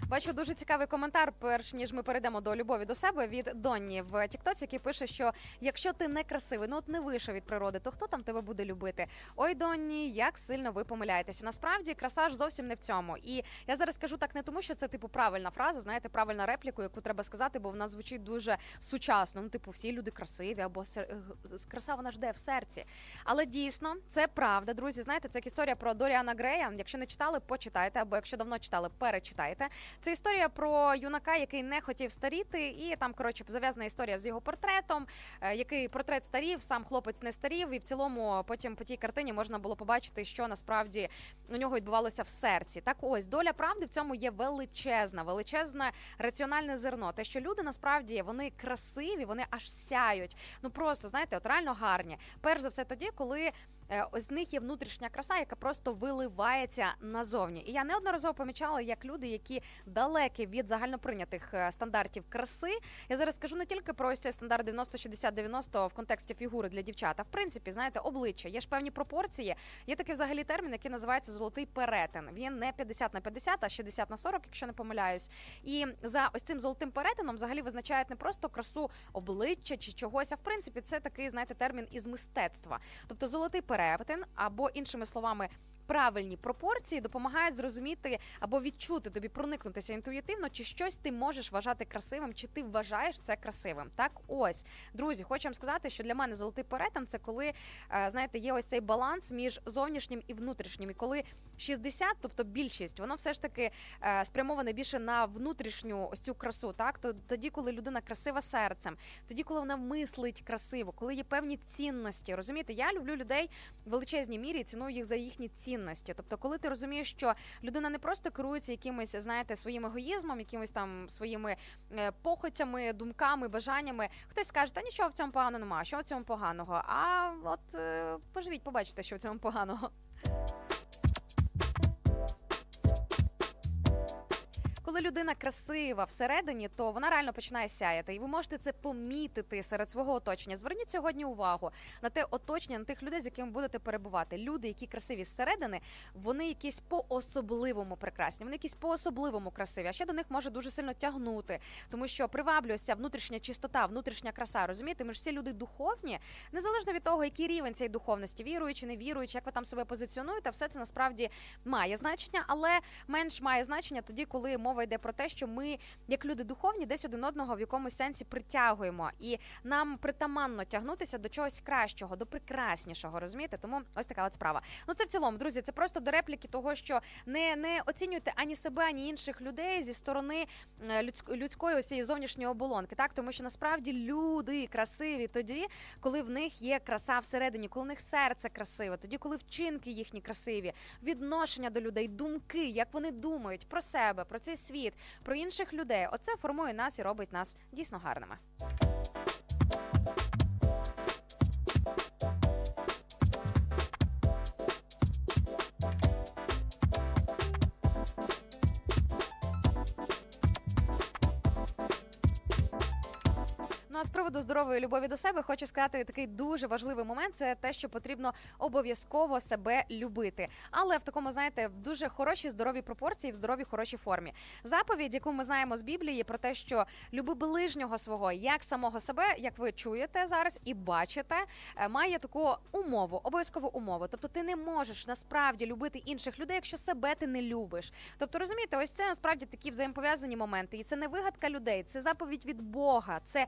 Бачу дуже цікавий коментар, перш ніж ми перейдемо до любові до себе від Донні в Тіктоці, який пише, що якщо ти не красивий, ну от не вийшов від природи, то хто там тебе буде любити? Ой, Донні, як сильно ви помиляєтеся. Насправді краса ж зовсім не в цьому. І я зараз скажу так не тому, що це типу правильна фраза, знаєте, правильна репліку, яку треба сказати, бо вона звучить дуже сучасно. Ну, типу, всі люди красиві, або сер- г- краса вона ж де в серці. Але дійсно це правда, друзі. Знаєте, це як історія про Доріана Грея. Якщо не читали, почитайте, або якщо давно читали, перечитайте. Це історія про юнака, який не хотів старіти, і там коротше зав'язана історія з його портретом, е, який портрет старів, сам хлопець не старів, і в цілому потім по тій картині можна було побачити, що насправді у нього відбувалося в серці. Так ось доля правди в цьому є величезна, величезне раціональне зерно. Те, що люди насправді вони красиві, вони аж сяють. Ну просто знаєте, от реально гарні. Перш за все, тоді, коли. Е, Ось в них є внутрішня краса, яка просто виливається назовні. І я неодноразово помічала, як люди, які далекі від загальноприйнятих е, стандартів краси. Я зараз скажу не тільки про ось цей стандарт 90-60-90 в контексті фігури для дівчат, а в принципі, знаєте, обличчя. Є ж певні пропорції. Є такий взагалі термін, який називається золотий перетин. Він не 50 на 50, а 60 на 40, якщо не помиляюсь. І за ось цим золотим перетином взагалі визначають не просто красу обличчя чи чогось, а в принципі це такий, знаєте, термін із мистецтва. Тобто золотий перетин, або іншими словами. Правильні пропорції допомагають зрозуміти або відчути тобі проникнутися інтуїтивно, чи щось ти можеш вважати красивим, чи ти вважаєш це красивим. Так, ось друзі, хочу вам сказати, що для мене золотий перетин це коли е, знаєте, є ось цей баланс між зовнішнім і внутрішнім. І коли 60, тобто більшість, воно все ж таки е, спрямоване більше на внутрішню ось цю красу. Так, то тоді, коли людина красива серцем, тоді, коли вона мислить красиво, коли є певні цінності. Розумієте, я люблю людей в величезній мірі ціную їх за їхні цінності. Тобто, коли ти розумієш, що людина не просто керується якимись, знаєте, своїм егоїзмом, якимись там своїми е, похотями, думками, бажаннями. Хтось скаже, та нічого в цьому поганого немає, що в цьому поганого. А от е, поживіть, побачите, що в цьому поганого. Коли людина красива всередині, то вона реально починає сяяти, і ви можете це помітити серед свого оточення. Зверніть сьогодні увагу на те оточення, на тих людей, з якими будете перебувати. Люди, які красиві зсередини, вони якісь по-особливому прекрасні, вони якісь по-особливому красиві. А ще до них може дуже сильно тягнути, тому що приваблює ця внутрішня чистота, внутрішня краса. Розумієте, ми ж всі люди духовні, незалежно від того, який рівень цієї духовності, віруючи, не віруючи, як ви там себе позиціонуєте, все це насправді має значення, але менш має значення тоді, коли мова йде про те, що ми, як люди духовні, десь один одного в якомусь сенсі притягуємо, і нам притаманно тягнутися до чогось кращого, до прекраснішого. Розумієте? Тому ось така от справа. Ну це в цілому, друзі, це просто до репліки того, що не, не оцінюйте ані себе, ані інших людей зі сторони е, людської цієї зовнішньої оболонки, так тому що насправді люди красиві тоді, коли в них є краса всередині, коли в них серце красиве, тоді, коли вчинки їхні красиві, відношення до людей, думки, як вони думають про себе, про цей світ, про інших людей. Оце формує нас і робить нас дійсно гарними. Приводу здорової любові до себе хочу сказати такий дуже важливий момент. Це те, що потрібно обов'язково себе любити, але в такому, знаєте, в дуже хорошій здоровій пропорції, в здоровій хорошій формі. Заповідь, яку ми знаємо з Біблії, про те, що люби ближнього свого як самого себе, як ви чуєте зараз і бачите, е, має таку умову, обов'язкову умову. Тобто, ти не можеш насправді любити інших людей, якщо себе ти не любиш. Тобто, розумієте, ось це насправді такі взаємопов'язані моменти, і це не вигадка людей, це заповідь від Бога, це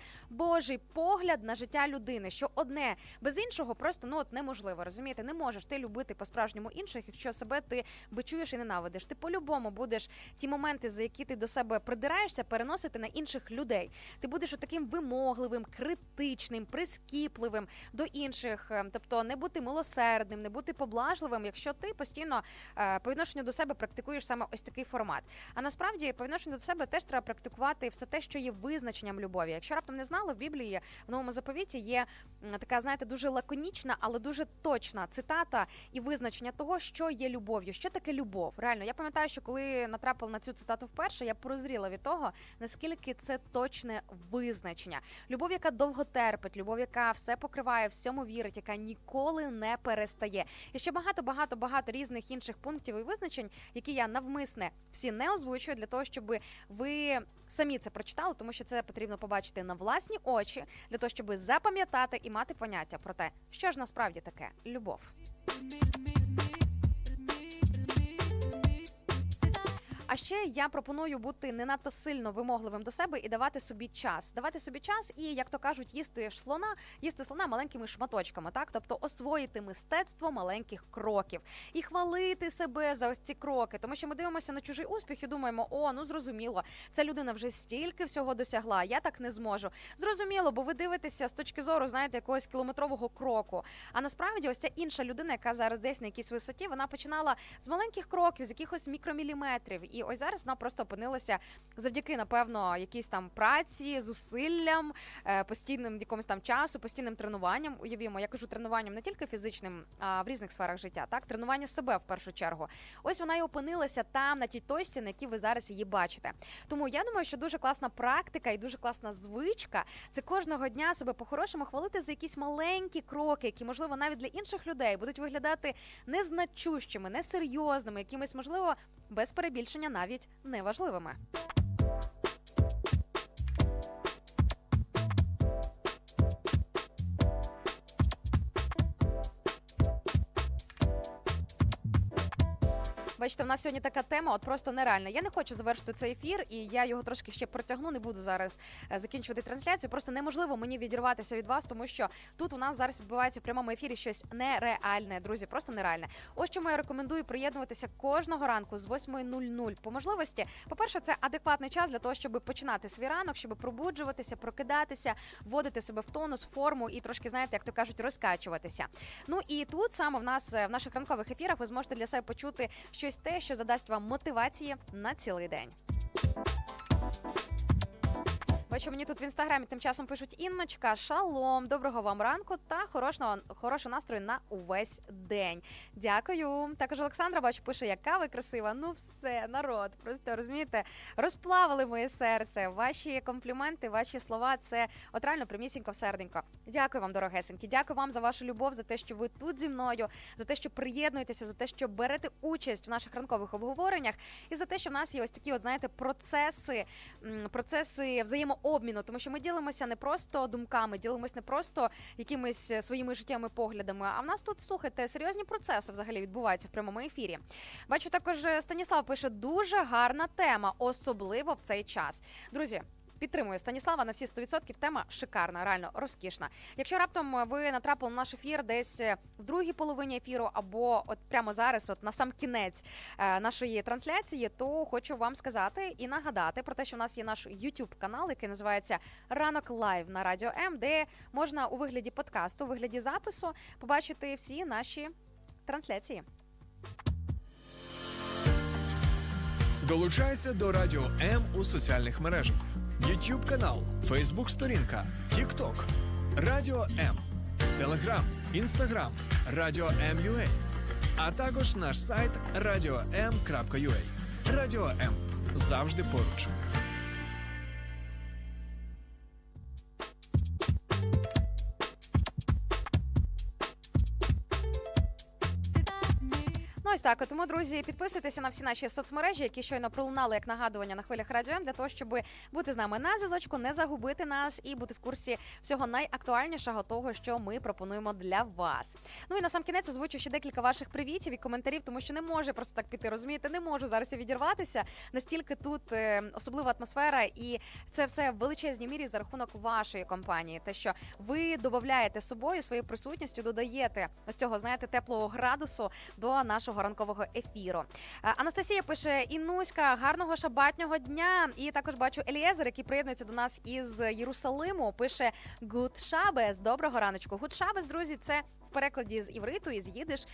Божий погляд на життя людини. Що одне без іншого просто ну от неможливо. Розумієте, не можеш ти любити по-справжньому інших, якщо себе ти бичуєш і ненавидиш. Ти по-любому будеш ті моменти, за які ти до себе придираєшся, переносити на інших людей. Ти будеш таким вимогливим, критичним, прискіпливим до інших, е, тобто не бути милосердним, не бути поблажливим, якщо ти постійно е, по відношенню до себе практикуєш саме ось такий формат. А насправді по відношенню до себе теж треба практикувати все те, що є визначенням любові. Якщо раптом не знали, в Біблії в новому заповіті є така, знаєте, дуже лаконічна, але дуже точна цитата і визначення того, що є любов'ю, що таке любов. Реально, я пам'ятаю, що коли натрапила на цю цитату вперше, я прозріла від того, наскільки це точне визначення. Любов, яка довго терпить, любов, яка все покриває, всьому вірить, яка ніколи не перестає. І ще багато, багато, багато різних інших пунктів і визначень, які я навмисне всі не озвучую для того, щоб ви самі це прочитали, тому що це потрібно побачити на власні очі, для того, щоб запам'ятати і мати поняття про те, що ж насправді таке любов. Ще я пропоную бути не надто сильно вимогливим до себе і давати собі час. Давати собі час і, як то кажуть, їсти слона, їсти слона маленькими шматочками, так тобто освоїти мистецтво маленьких кроків і хвалити себе за ось ці кроки. Тому що ми дивимося на чужий успіх і думаємо, о, ну зрозуміло, ця людина вже стільки всього досягла. Я так не зможу. Зрозуміло, бо ви дивитеся з точки зору, знаєте, якогось кілометрового кроку. А насправді, ось ця інша людина, яка зараз десь на якійсь висоті, вона починала з маленьких кроків, з якихось мікроміліметрів. І ось зараз вона просто опинилася завдяки, напевно, якійсь там праці, зусиллям, е, постійним якомусь там часу, постійним тренуванням. Уявімо, я кажу тренуванням не тільки фізичним, а в різних сферах життя, так тренування себе в першу чергу. Ось вона і опинилася там, на тій точці, на якій ви зараз її бачите. Тому я думаю, що дуже класна практика і дуже класна звичка це кожного дня себе по-хорошому хвалити за якісь маленькі кроки, які можливо навіть для інших людей будуть виглядати незначущими, несерйозними, якимись можливо без перебільшення навіть неважливими. Бачите, в нас сьогодні така тема, от просто нереальна. Я не хочу завершити цей ефір, і я його трошки ще протягну. Не буду зараз е, закінчувати трансляцію. Просто неможливо мені відірватися від вас, тому що тут у нас зараз відбувається в прямому ефірі щось нереальне, друзі, просто нереальне. Ось чому я рекомендую приєднуватися кожного ранку з 8.00 по можливості. По-перше, це адекватний час для того, щоб починати свій ранок, щоб пробуджуватися, прокидатися, вводити себе в тонус, форму і трошки, знаєте, як то кажуть, розкачуватися. Ну і тут саме в нас е, в наших ранкових ефірах ви зможете для себе почути щось те, що задасть вам мотивації на цілий день. Бачу, мені тут в інстаграмі тим часом пишуть Інночка, шалом, доброго вам ранку та хорошого хорошого настрою на увесь день. Дякую. Також Олександра бачу, пише, яка ви красива. Ну все, народ. Просто розумієте, розплавили моє серце. Ваші компліменти, ваші слова це от реально примісінько в серденько. Дякую вам, дорогесенькі. Дякую вам за вашу любов, за те, що ви тут зі мною, за те, що приєднуєтеся, за те, що берете участь в наших ранкових обговореннях, і за те, що в нас є ось такі, от знаєте, процеси, процеси взаємообміну, тому що ми ділимося не просто думками, ділимося не просто якимись е, своїми життєвими поглядами. А в нас тут слухайте серйозні процеси взагалі відбуваються в прямому ефірі. Бачу, також е, Станіслав пише дуже гарна тема, особливо в цей час. Друзі. Підтримую Станіслава на всі 100%. Тема шикарна, реально розкішна. Якщо раптом ви натрапили на наш ефір десь е, в другій половині ефіру, або от прямо зараз, от на сам кінець е, нашої трансляції, то хочу вам сказати і нагадати про те, що у нас є наш YouTube канал, який називається Ранок Live на Радіо М, де можна у вигляді подкасту, у вигляді запису побачити всі наші трансляції. Долучайся до Радіо М у соціальних мережах: YouTube канал, Facebook сторінка, TikTok, Радіо М, Телеграм, Інстаграм, Радіо М.UA, а також наш сайт radio.m.ua. Радіо М завжди поруч. Так. Тому, друзі, підписуйтеся на всі наші соцмережі, які щойно пролунали як нагадування на хвилях радіо М, для того, щоб бути з нами на зв'язочку, не загубити нас і бути в курсі всього найактуальнішого того, що ми пропонуємо для вас. Ну і на сам кінець озвучу ще декілька ваших привітів і коментарів, тому що не може просто так піти. Розумієте, не можу зараз відірватися. Настільки тут е, особлива атмосфера, і це все в величезній мірі за рахунок вашої компанії. Те, що ви додаєте собою своєю присутністю, додаєте ось цього, знаєте, теплого градусу до нашого ранкового ефіру. Е, Анастасія пише: Інуська, гарного шабатнього дня. І також бачу Елієзер, який приєднується до нас із Єрусалиму. Пише Гуд Шабес. Доброго раночку. Гуд Шабес, друзі, це. В перекладі з івриту і з їдиш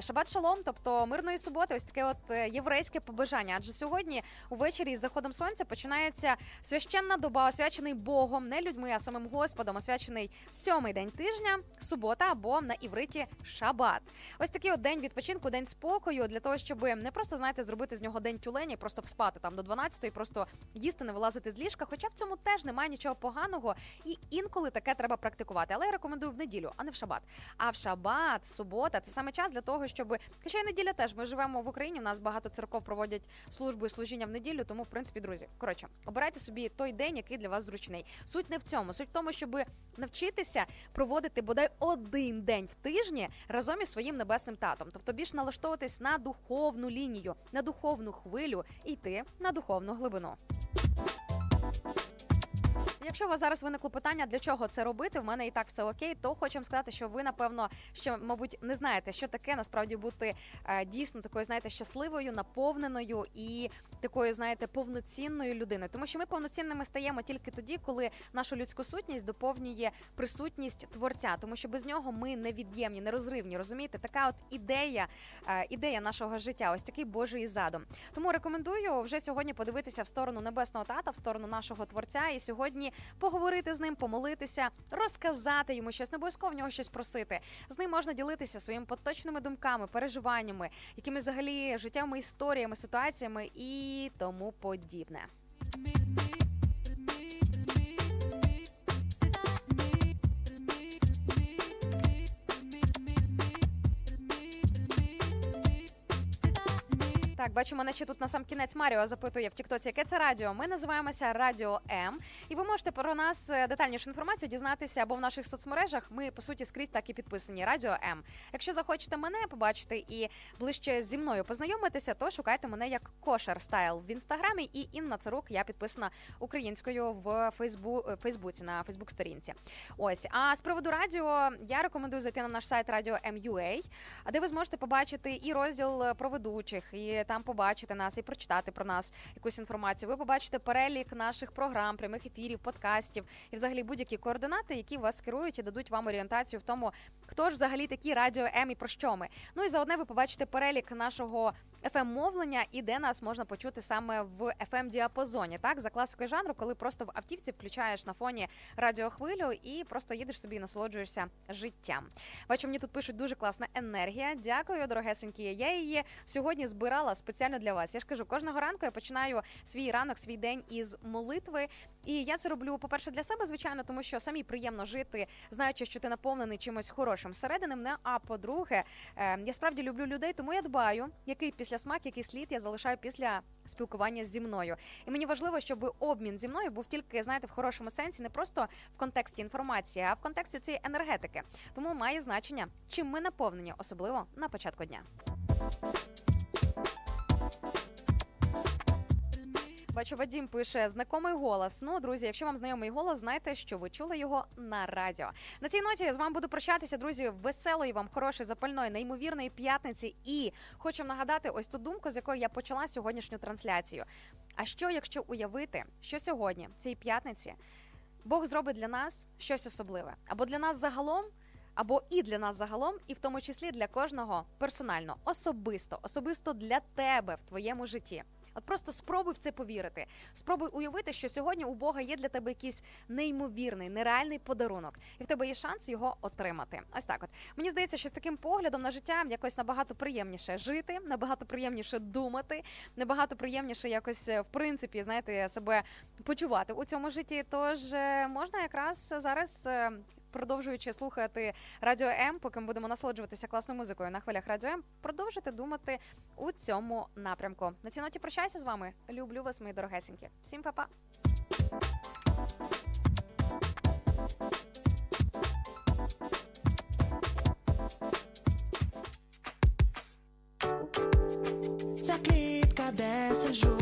шабат шалом, тобто мирної суботи, ось таке от е, єврейське побажання. Адже сьогодні увечері із заходом сонця починається священна доба, освячений Богом, не людьми, а самим Господом, освячений сьомий день тижня, субота або на івриті шабат. Ось такий от день відпочинку, день спокою для того, щоб не просто знаєте, зробити з нього день тюлені, просто спати там до 12 і просто їсти, не вилазити з ліжка. Хоча в цьому теж немає нічого поганого, і інколи таке треба практикувати. Але я рекомендую в неділю, а не в шабат. А в шабат, субота це саме час для того, щоб хоча й неділя теж. Ми живемо в Україні. У нас багато церков проводять службу і служіння в неділю. Тому, в принципі, друзі, коротше, обирайте собі той день, який для вас зручний. Суть не в цьому. Суть в тому, щоб навчитися проводити бодай один день в тижні разом із своїм небесним татом. Тобто більш налаштовуватись на духовну лінію, на духовну хвилю і йти на духовну глибину. Якщо у вас зараз виникло питання, для чого це робити, в мене і так все окей, то хочу вам сказати, що ви напевно ще, мабуть, не знаєте, що таке насправді бути е, дійсно такою, знаєте, щасливою, наповненою і такою, знаєте, повноцінною людиною. Тому що ми повноцінними стаємо тільки тоді, коли нашу людську сутність доповнює присутність творця, тому що без нього ми невід'ємні, нерозривні. Розумієте, така от ідея, е, ідея нашого життя, ось такий Божий задум. Тому рекомендую вже сьогодні подивитися в сторону небесного тата, в сторону нашого творця, і сьогодні поговорити з ним, помолитися, розказати йому щось, не обов'язково в нього щось просити. З ним можна ділитися своїми поточними думками, переживаннями, якими взагалі життєвими історіями, ситуаціями і тому подібне. Так, бачу, мене ще тут на сам кінець Маріо запитує в Тіктоці, яке це радіо. Ми називаємося Радіо М, і ви можете про нас е, детальнішу інформацію дізнатися або в наших соцмережах. Ми по суті скрізь так і підписані. Радіо М. Якщо захочете мене побачити і ближче зі мною познайомитися, то шукайте мене як Кошер Стайл в інстаграмі. І Інна Царук, я підписана українською в Фейсбу... е, Фейсбуці на Фейсбук сторінці. Ось а з приводу радіо я рекомендую зайти на наш сайт Радіо де ви зможете побачити і розділ е, про ведучих, і там побачити нас, і прочитати про нас якусь інформацію. Ви побачите перелік наших програм, прямих ефірів, подкастів і взагалі будь-які координати, які вас керують і дадуть вам орієнтацію в тому, хто ж взагалі такі радіо М і про що ми. Ну і заодне ви побачите перелік нашого fm мовлення і де нас можна почути саме в fm діапазоні. Так, за класикою жанру, коли просто в автівці включаєш на фоні радіохвилю і просто їдеш собі і насолоджуєшся життям. Бачу, мені тут пишуть дуже класна енергія. Дякую, дорогесенькі. Я її сьогодні збирала спеціально для вас. Я ж кажу, кожного ранку я починаю свій ранок, свій день із молитви. І я це роблю, по-перше, для себе, звичайно, тому що самі приємно жити, знаючи, що ти наповнений чимось хорошим всередини мене. А по-друге, е, я справді люблю людей, тому я дбаю, який після смак, який слід я залишаю після спілкування зі мною. І мені важливо, щоб обмін зі мною був тільки, знаєте, в хорошому сенсі, не просто в контексті інформації, а в контексті цієї енергетики. Тому має значення, чим ми наповнені, особливо на початку дня. Бачу, Вадім пише знакомий голос. Ну, друзі, якщо вам знайомий голос, знайте, що ви чули його на радіо. На цій ноті я з вами буду прощатися, друзі. Веселої вам, хорошої, запальної, неймовірної п'ятниці. І хочу нагадати ось ту думку, з якої я почала сьогоднішню трансляцію. А що, якщо уявити, що сьогодні, цієї п'ятниці, Бог зробить для нас щось особливе, або для нас загалом. Або і для нас загалом, і в тому числі для кожного персонально, особисто, особисто для тебе в твоєму житті. От просто спробуй в це повірити. Спробуй уявити, що сьогодні у Бога є для тебе якийсь неймовірний, нереальний подарунок, і в тебе є шанс його отримати. Ось так. От мені здається, що з таким поглядом на життя якось набагато приємніше жити, набагато приємніше думати, набагато приємніше якось е, в принципі, знаєте, себе почувати у цьому житті. Тож е, можна якраз зараз. Продовжуючи слухати Радіо М, поки ми будемо насолоджуватися класною музикою на хвилях Радіо М, продовжуйте думати у цьому напрямку. На цій ноті прощаюся з вами. Люблю вас, мої дорогесенькі. Всім па-па! Ця клітка, де сиджу